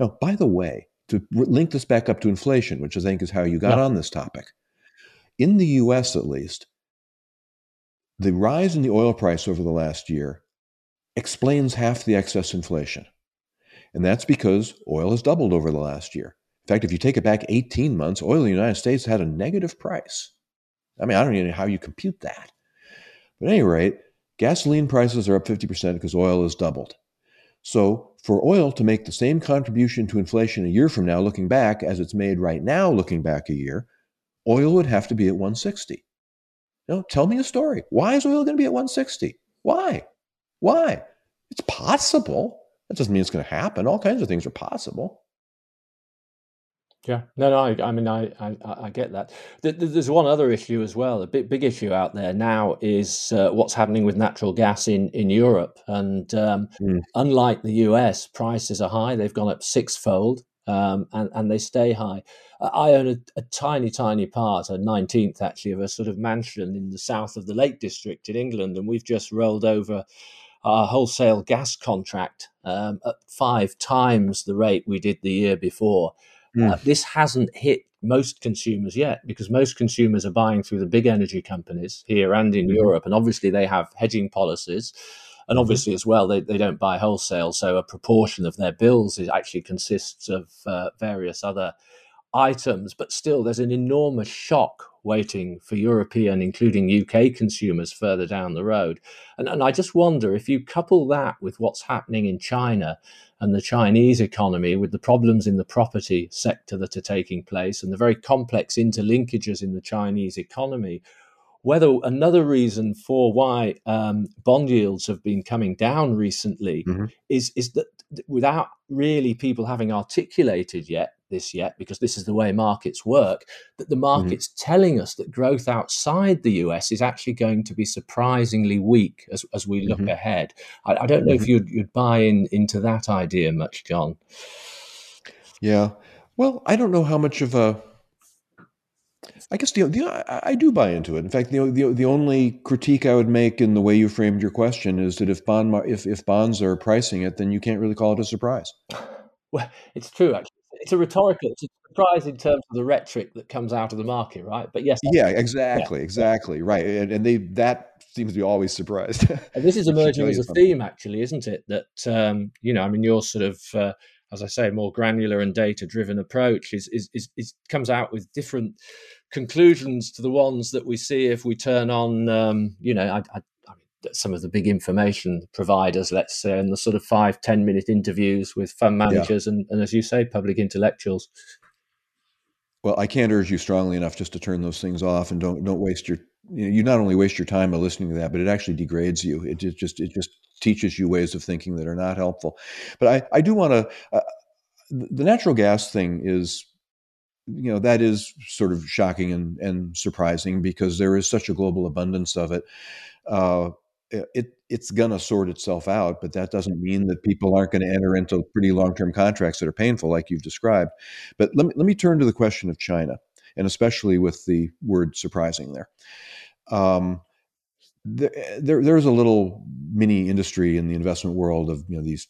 Now, by the way, to link this back up to inflation, which I think is how you got yeah. on this topic, in the U.S. at least, the rise in the oil price over the last year explains half the excess inflation. And that's because oil has doubled over the last year. In fact, if you take it back 18 months, oil in the United States had a negative price. I mean, I don't even know how you compute that. But at any rate, gasoline prices are up 50% because oil has doubled. So, for oil to make the same contribution to inflation a year from now, looking back, as it's made right now, looking back a year, oil would have to be at 160. Now, tell me a story. Why is oil going to be at 160? Why? Why? It's possible. That doesn't mean it's going to happen. All kinds of things are possible. Yeah, no, no. I, I mean, I, I, I get that. There's one other issue as well. A big, big issue out there now is uh, what's happening with natural gas in in Europe. And um, mm. unlike the US, prices are high. They've gone up sixfold, um, and and they stay high. I own a, a, tiny, tiny part, a nineteenth actually, of a sort of mansion in the south of the Lake District in England, and we've just rolled over our wholesale gas contract um, at five times the rate we did the year before. Mm. Uh, this hasn't hit most consumers yet because most consumers are buying through the big energy companies here and in mm-hmm. Europe. And obviously, they have hedging policies. And mm-hmm. obviously, as well, they, they don't buy wholesale. So a proportion of their bills is actually consists of uh, various other items, but still there's an enormous shock waiting for European, including UK consumers further down the road. And, and I just wonder if you couple that with what's happening in China and the Chinese economy, with the problems in the property sector that are taking place and the very complex interlinkages in the Chinese economy, whether another reason for why um, bond yields have been coming down recently mm-hmm. is is that without really people having articulated yet this yet because this is the way markets work that the mm-hmm. market's mm-hmm. telling us that growth outside the US is actually going to be surprisingly weak as, as we look mm-hmm. ahead. I, I, don't know mm-hmm. if you'd, you'd buy in into that idea much, John. Yeah. Well, I don't know how much of a I guess the, the I, I do buy into it. In fact, the, the the only critique I would make in the way you framed your question is that if bond if if bonds are pricing it, then you can't really call it a surprise. Well, it's true actually it's a rhetorical it's a surprise in terms of the rhetoric that comes out of the market, right? But yes, yeah, exactly, yeah. exactly, right, and, and they that seems to be always surprised. and this is emerging as a something. theme, actually, isn't it? That um, you know, I mean, your sort of, uh, as I say, more granular and data-driven approach is, is is is comes out with different conclusions to the ones that we see if we turn on, um, you know, I, I some of the big information providers, let's say, and the sort of five ten minute interviews with fund managers yeah. and, and, as you say, public intellectuals. Well, I can't urge you strongly enough just to turn those things off and don't don't waste your you know you not only waste your time by listening to that, but it actually degrades you. It, it just it just teaches you ways of thinking that are not helpful. But I I do want to uh, the natural gas thing is you know that is sort of shocking and, and surprising because there is such a global abundance of it. Uh, it it's going to sort itself out, but that doesn't mean that people aren't going to enter into pretty long term contracts that are painful, like you've described. But let me let me turn to the question of China, and especially with the word surprising there. Um, there, there, there's a little mini industry in the investment world of you know these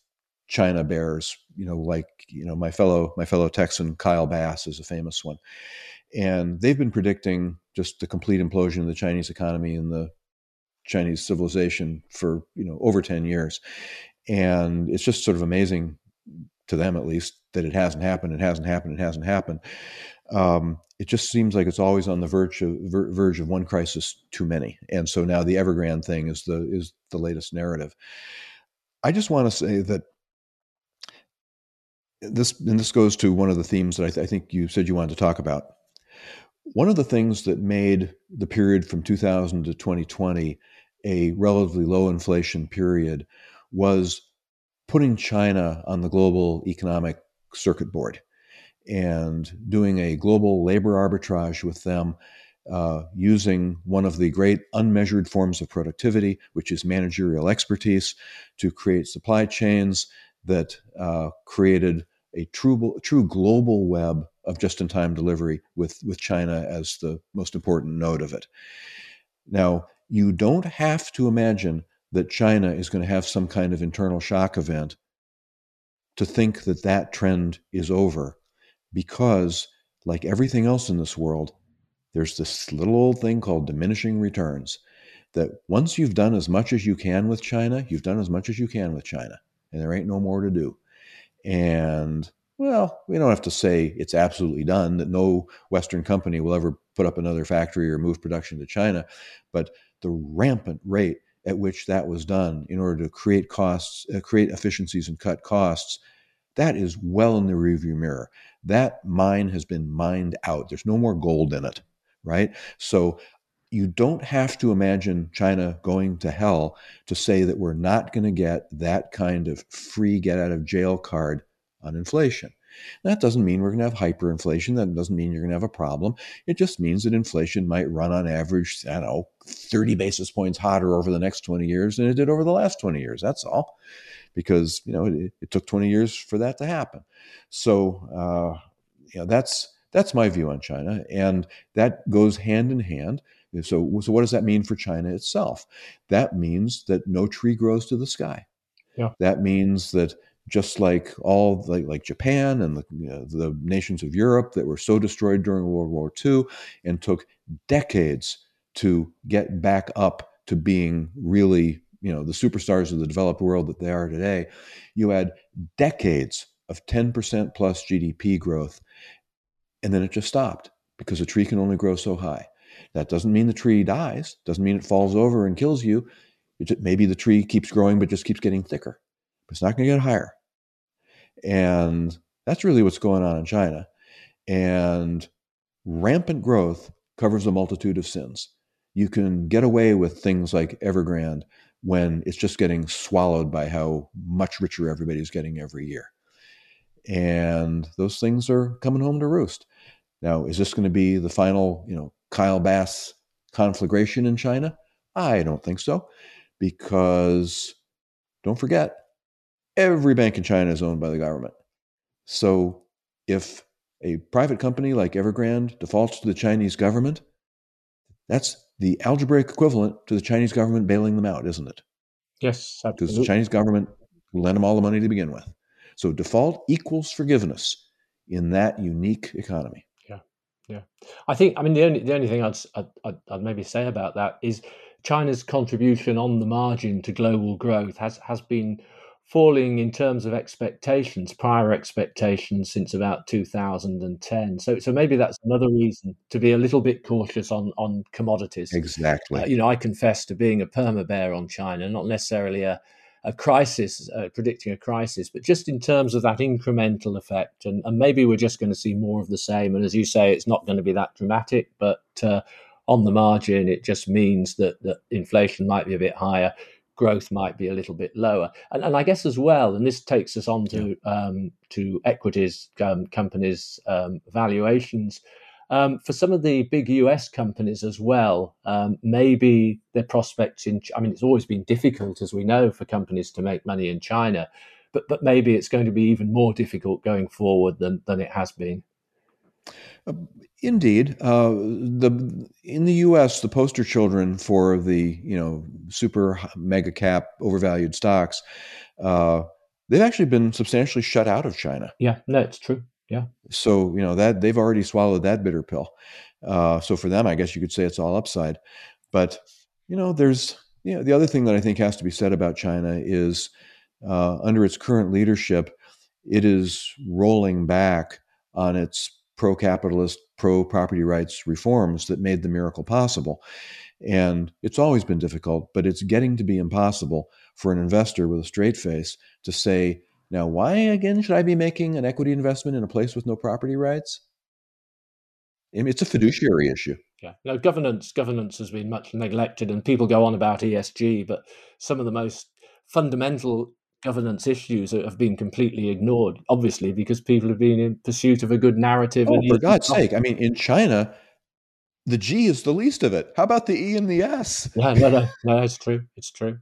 China bears, you know, like you know my fellow my fellow Texan Kyle Bass is a famous one, and they've been predicting just the complete implosion of the Chinese economy and the Chinese civilization for you know over ten years, and it's just sort of amazing to them at least that it hasn't happened. It hasn't happened. It hasn't happened. Um, it just seems like it's always on the verge of ver- verge of one crisis too many, and so now the Evergrande thing is the is the latest narrative. I just want to say that this and this goes to one of the themes that I, th- I, think you said you wanted to talk about. One of the things that made the period from 2000 to 2020 a relatively low inflation period was putting China on the global economic circuit board and doing a global labor arbitrage with them uh, using one of the great unmeasured forms of productivity, which is managerial expertise, to create supply chains that uh, created a true true global web of just-in-time delivery with with China as the most important node of it. Now, you don't have to imagine that China is going to have some kind of internal shock event to think that that trend is over because like everything else in this world, there's this little old thing called diminishing returns that once you've done as much as you can with China, you've done as much as you can with China, and there ain't no more to do. And well, we don't have to say it's absolutely done, that no Western company will ever put up another factory or move production to China. But the rampant rate at which that was done in order to create costs, uh, create efficiencies and cut costs, that is well in the rearview mirror. That mine has been mined out. There's no more gold in it, right? So you don't have to imagine China going to hell to say that we're not going to get that kind of free get out of jail card on inflation. That doesn't mean we're going to have hyperinflation. That doesn't mean you're going to have a problem. It just means that inflation might run on average, I don't know, 30 basis points hotter over the next 20 years than it did over the last 20 years. That's all. Because, you know, it, it took 20 years for that to happen. So, uh, you know, that's that's my view on China. And that goes hand in hand so, so what does that mean for China itself? That means that no tree grows to the sky. Yeah. That means that just like all like, like Japan and the, you know, the nations of Europe that were so destroyed during World War II and took decades to get back up to being really you know the superstars of the developed world that they are today you had decades of 10% plus gdp growth and then it just stopped because a tree can only grow so high that doesn't mean the tree dies, doesn't mean it falls over and kills you. Just, maybe the tree keeps growing but just keeps getting thicker. But it's not going to get higher. And that's really what's going on in China. And rampant growth covers a multitude of sins. You can get away with things like Evergrande when it's just getting swallowed by how much richer everybody's getting every year. And those things are coming home to roost. Now, is this going to be the final, you know, Kyle Bass conflagration in China? I don't think so, because don't forget, every bank in China is owned by the government. So if a private company like Evergrande defaults to the Chinese government, that's the algebraic equivalent to the Chinese government bailing them out, isn't it? Yes, absolutely. Because the Chinese government lent them all the money to begin with. So default equals forgiveness in that unique economy. Yeah, I think. I mean, the only the only thing I'd, I'd I'd maybe say about that is China's contribution on the margin to global growth has has been falling in terms of expectations, prior expectations since about 2010. So, so maybe that's another reason to be a little bit cautious on on commodities. Exactly. Uh, you know, I confess to being a perma bear on China, not necessarily a a crisis, uh, predicting a crisis, but just in terms of that incremental effect. And, and, maybe we're just going to see more of the same. And as you say, it's not going to be that dramatic, but uh, on the margin, it just means that, that inflation might be a bit higher. growth might be a little bit lower. And, and I guess as well, and this takes us on to um, to equities um, companies um, valuations. Um, for some of the big US companies as well, um, maybe their prospects in, I mean, it's always been difficult, as we know, for companies to make money in China, but, but maybe it's going to be even more difficult going forward than, than it has been. Uh, indeed, uh, the in the U.S., the poster children for the you know super mega cap overvalued stocks, uh, they've actually been substantially shut out of China. Yeah, no, it's true. Yeah. So you know that they've already swallowed that bitter pill. Uh, so for them, I guess you could say it's all upside. But you know, there's you know the other thing that I think has to be said about China is uh, under its current leadership, it is rolling back on its pro-capitalist, pro-property rights reforms that made the miracle possible. And it's always been difficult, but it's getting to be impossible for an investor with a straight face to say now, why again should I be making an equity investment in a place with no property rights? it's a fiduciary issue. Yeah, no governance. Governance has been much neglected, and people go on about ESG, but some of the most fundamental governance issues have been completely ignored. Obviously, because people have been in pursuit of a good narrative. Oh, for God's sake! I mean, in China, the G is the least of it. How about the E and the S? Yeah, no, no, no. It's true. It's true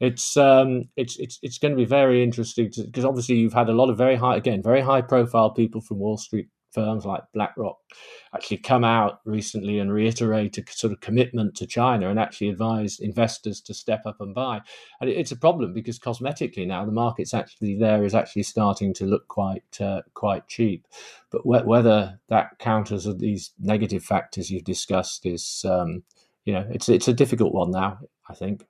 it's um, it's it's it's going to be very interesting because obviously you've had a lot of very high again very high profile people from Wall Street firms like BlackRock actually come out recently and reiterate a sort of commitment to China and actually advise investors to step up and buy. And it's a problem because cosmetically now the market's actually there is actually starting to look quite uh, quite cheap. But wh- whether that counters these negative factors you've discussed is um, you know it's it's a difficult one now. I think.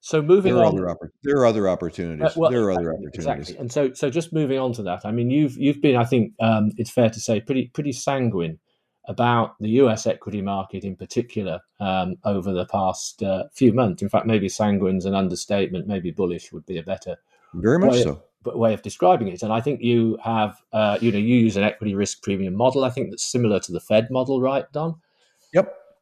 So moving there are on, other oppor- there are other opportunities. Uh, well, there are other opportunities. Exactly. And so, so just moving on to that, I mean, you've you've been, I think, um, it's fair to say, pretty pretty sanguine about the U.S. equity market in particular um, over the past uh, few months. In fact, maybe sanguine's an understatement. Maybe bullish would be a better very much way, so way of describing it. And I think you have, uh, you know, you use an equity risk premium model. I think that's similar to the Fed model, right, Don?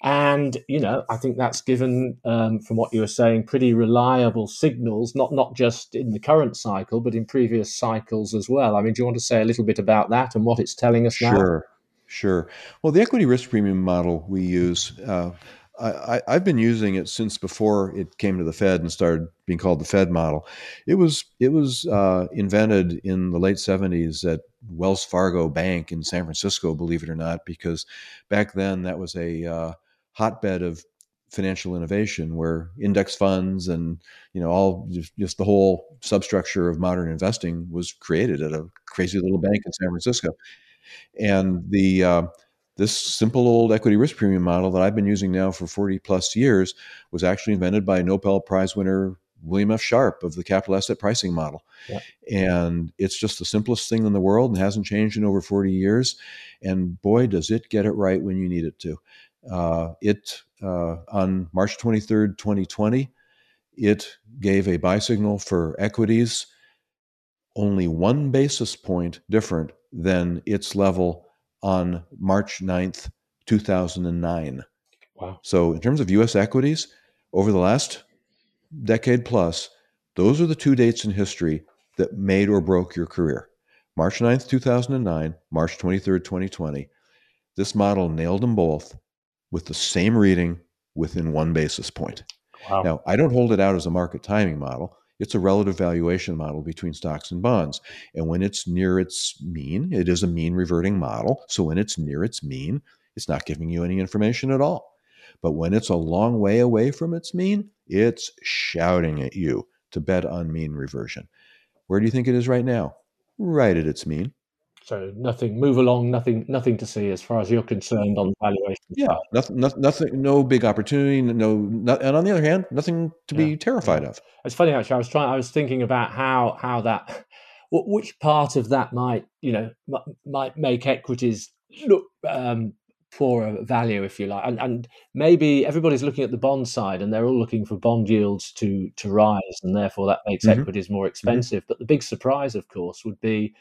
And you know, I think that's given, um, from what you were saying, pretty reliable signals, not not just in the current cycle, but in previous cycles as well. I mean, do you want to say a little bit about that and what it's telling us now? Sure, sure. Well, the equity risk premium model we use. Uh, I, have been using it since before it came to the Fed and started being called the Fed model. It was it was uh, invented in the late '70s at Wells Fargo Bank in San Francisco, believe it or not, because back then that was a uh, hotbed of financial innovation where index funds and you know all just, just, the whole substructure of modern investing was created at a crazy little bank in San Francisco and the uh, this simple old equity risk premium model that I've been using now for 40 plus years was actually invented by Nobel Prize winner William F. Sharpe of the capital asset pricing model. Yeah. And it's just the simplest thing in the world and hasn't changed in over 40 years. And boy, does it get it right when you need it to. Uh, it uh, on March 23rd, 2020, it gave a buy signal for equities only one basis point different than its level on March 9th, 2009. Wow. So, in terms of US equities, over the last decade plus, those are the two dates in history that made or broke your career. March 9th, 2009, March 23rd, 2020. This model nailed them both with the same reading within one basis point. Wow. Now, I don't hold it out as a market timing model. It's a relative valuation model between stocks and bonds. And when it's near its mean, it is a mean reverting model. So when it's near its mean, it's not giving you any information at all. But when it's a long way away from its mean, it's shouting at you to bet on mean reversion. Where do you think it is right now? Right at its mean. So nothing, move along, nothing, nothing to see as far as you're concerned on the valuation. Yeah, nothing, nothing, no big opportunity, no, no, and on the other hand, nothing to yeah. be terrified yeah. of. It's funny actually. I was trying, I was thinking about how how that, which part of that might you know might make equities look um, poorer value, if you like, and, and maybe everybody's looking at the bond side and they're all looking for bond yields to to rise, and therefore that makes mm-hmm. equities more mm-hmm. expensive. Mm-hmm. But the big surprise, of course, would be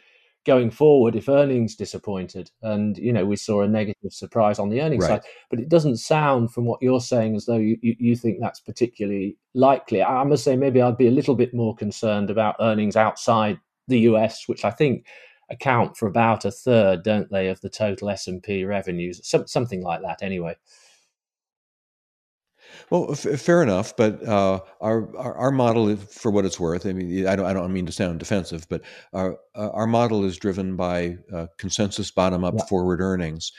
going forward if earnings disappointed. And you know, we saw a negative surprise on the earnings right. side, but it doesn't sound from what you're saying as though you, you, you think that's particularly likely. I must say, maybe I'd be a little bit more concerned about earnings outside the US, which I think account for about a third, don't they, of the total S and P revenues, Some, something like that, anyway. Well, f- fair enough, but uh, our, our, our model, for what it's worth, I mean, I don't I don't mean to sound defensive, but our our model is driven by uh, consensus bottom up yeah. forward earnings,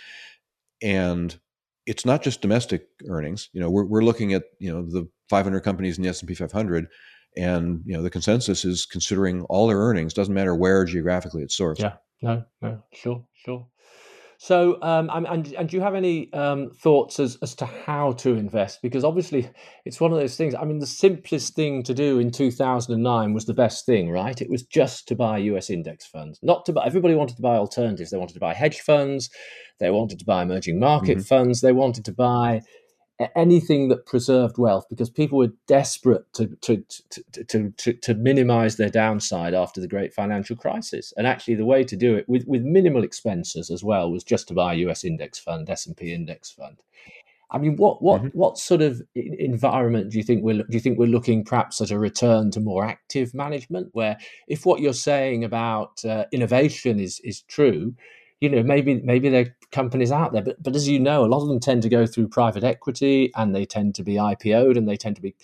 and it's not just domestic earnings. You know, we're we're looking at you know the 500 companies in the S and P 500, and you know the consensus is considering all their earnings. Doesn't matter where geographically it's sourced. Yeah, no, no, sure, sure. So, um, and, and do you have any um, thoughts as, as to how to invest? Because obviously, it's one of those things. I mean, the simplest thing to do in 2009 was the best thing, right? It was just to buy US index funds, not to buy. Everybody wanted to buy alternatives. They wanted to buy hedge funds, they wanted to buy emerging market mm-hmm. funds, they wanted to buy anything that preserved wealth because people were desperate to to, to, to, to, minimize their downside after the great financial crisis and actually the way to do it with, with minimal expenses as well was just to buy a US index fund S&P index fund I mean what what mm-hmm. what sort of environment do you think we're do you think we're looking perhaps at a return to more active management where if what you're saying about uh, innovation is is true you know maybe maybe there are companies out there but but as you know a lot of them tend to go through private equity and they tend to be ipo'd and they tend to be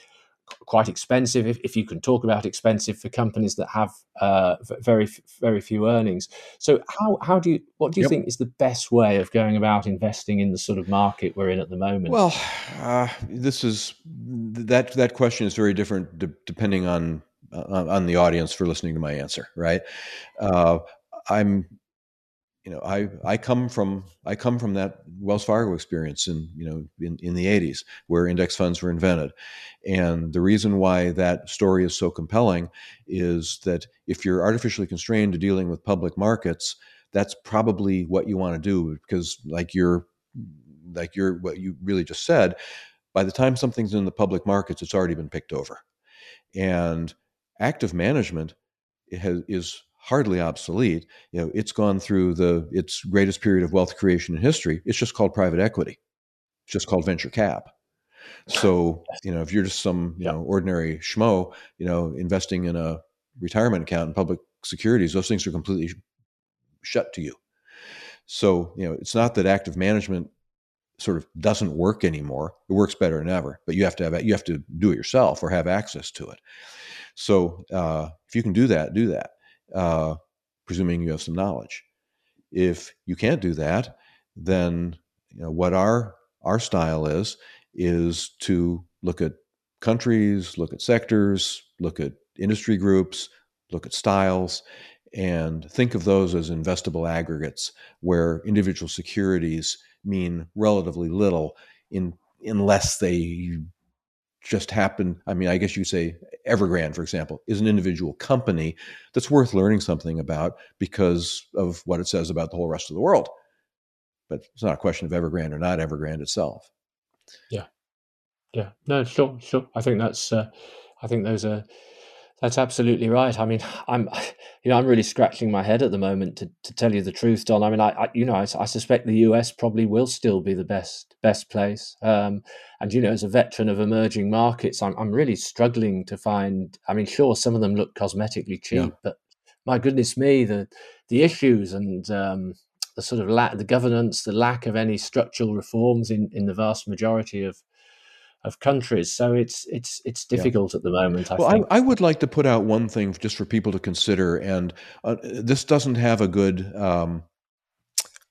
quite expensive. If, if you can talk about expensive for companies that have uh, very very few earnings. So how how do you what do you yep. think is the best way of going about investing in the sort of market we're in at the moment? Well uh, this is that that question is very different de- depending on uh, on the audience for listening to my answer right? Uh, i'm you know, I I come from I come from that Wells Fargo experience in you know in, in the 80s where index funds were invented, and the reason why that story is so compelling is that if you're artificially constrained to dealing with public markets, that's probably what you want to do because like you're like you're what you really just said, by the time something's in the public markets, it's already been picked over, and active management has, is hardly obsolete. You know, it's gone through the its greatest period of wealth creation in history. It's just called private equity. It's just called venture cap. So, you know, if you're just some, you know, ordinary schmo, you know, investing in a retirement account in public securities, those things are completely shut to you. So, you know, it's not that active management sort of doesn't work anymore. It works better than ever, but you have to have you have to do it yourself or have access to it. So, uh, if you can do that, do that uh, presuming you have some knowledge. If you can't do that, then you know, what our our style is is to look at countries, look at sectors, look at industry groups, look at styles, and think of those as investable aggregates where individual securities mean relatively little in unless they just happen. I mean, I guess you say Evergrande, for example, is an individual company that's worth learning something about because of what it says about the whole rest of the world. But it's not a question of Evergrande or not Evergrande itself. Yeah, yeah, no, sure, sure. I think that's. Uh, I think those are that's absolutely right. I mean, I'm, you know, I'm really scratching my head at the moment to, to tell you the truth, Don. I mean, I, I you know, I, I, suspect the US probably will still be the best best place. Um, and you know, as a veteran of emerging markets, I'm, I'm really struggling to find. I mean, sure, some of them look cosmetically cheap, yeah. but my goodness me, the the issues and um, the sort of lack, the governance, the lack of any structural reforms in in the vast majority of of countries. So it's it's it's difficult yeah. at the moment. I well, I, I, would like to put out one thing just for people to consider, and uh, this doesn't have a good um,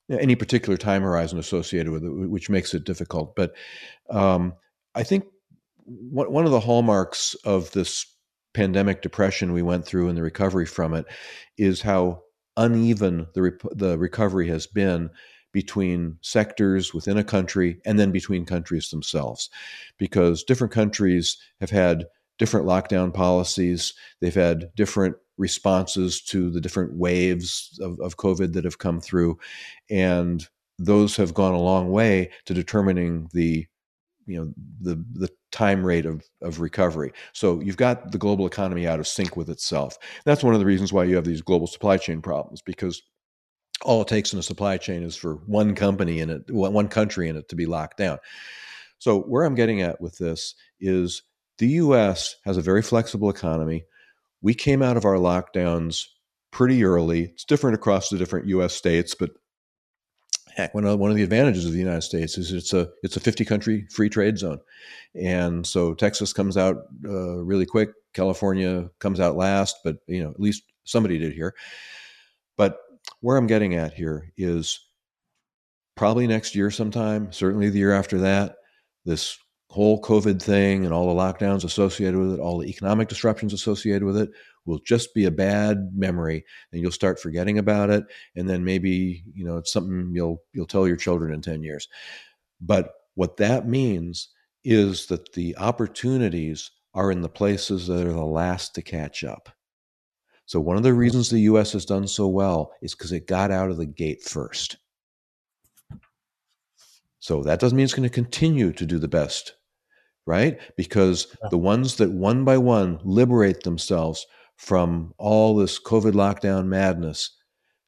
any particular time horizon associated with it, which makes it difficult. But um, I think one of the hallmarks of this pandemic depression we went through and the recovery from it is how uneven the re- the recovery has been between sectors within a country and then between countries themselves because different countries have had different lockdown policies they've had different responses to the different waves of, of covid that have come through and those have gone a long way to determining the you know the the time rate of, of recovery. So you've got the global economy out of sync with itself. That's one of the reasons why you have these global supply chain problems because all it takes in a supply chain is for one company in it, one country in it to be locked down. So where I'm getting at with this is the US has a very flexible economy. We came out of our lockdowns pretty early. It's different across the different US states, but heck, one of, one of the advantages of the United States is it's a it's a 50 country free trade zone, and so Texas comes out uh, really quick. California comes out last, but you know at least somebody did here. But where I'm getting at here is probably next year sometime, certainly the year after that, this whole COVID thing and all the lockdowns associated with it, all the economic disruptions associated with it will just be a bad memory and you'll start forgetting about it and then maybe, you know, it's something you'll you'll tell your children in 10 years. But what that means is that the opportunities are in the places that are the last to catch up. So one of the reasons the US has done so well is because it got out of the gate first. So that doesn't mean it's going to continue to do the best right? Because the ones that one by one liberate themselves from all this COVID lockdown madness,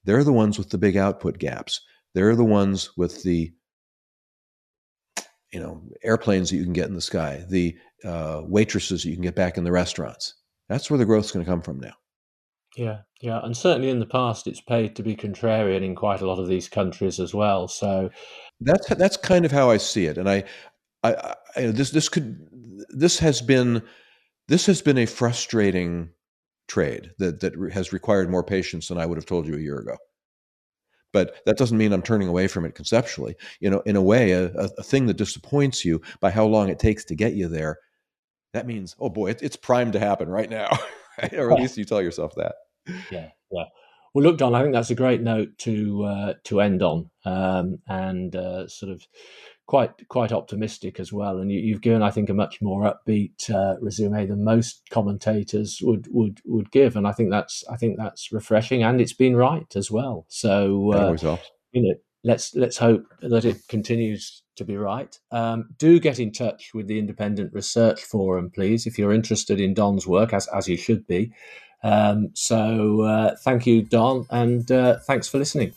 they're the ones with the big output gaps. They're the ones with the you know airplanes that you can get in the sky, the uh, waitresses that you can get back in the restaurants. That's where the growth's going to come from now. Yeah, yeah, and certainly in the past, it's paid to be contrarian in quite a lot of these countries as well. So that's that's kind of how I see it, and I I, I, this this could this has been this has been a frustrating trade that that has required more patience than I would have told you a year ago. But that doesn't mean I'm turning away from it conceptually. You know, in a way, a, a thing that disappoints you by how long it takes to get you there, that means, oh boy, it, it's primed to happen right now, right? or at least you tell yourself that. Yeah, yeah. Well, look, Don, I think that's a great note to uh, to end on, um, and uh, sort of quite quite optimistic as well. And you, have given, I think, a much more upbeat uh, resume than most commentators would would would give. And I think that's I think that's refreshing, and it's been right as well. So uh, you know, let's let's hope that it continues to be right. Um, do get in touch with the Independent Research Forum, please, if you're interested in Don's work, as as you should be. Um, so uh, thank you, Don, and uh, thanks for listening.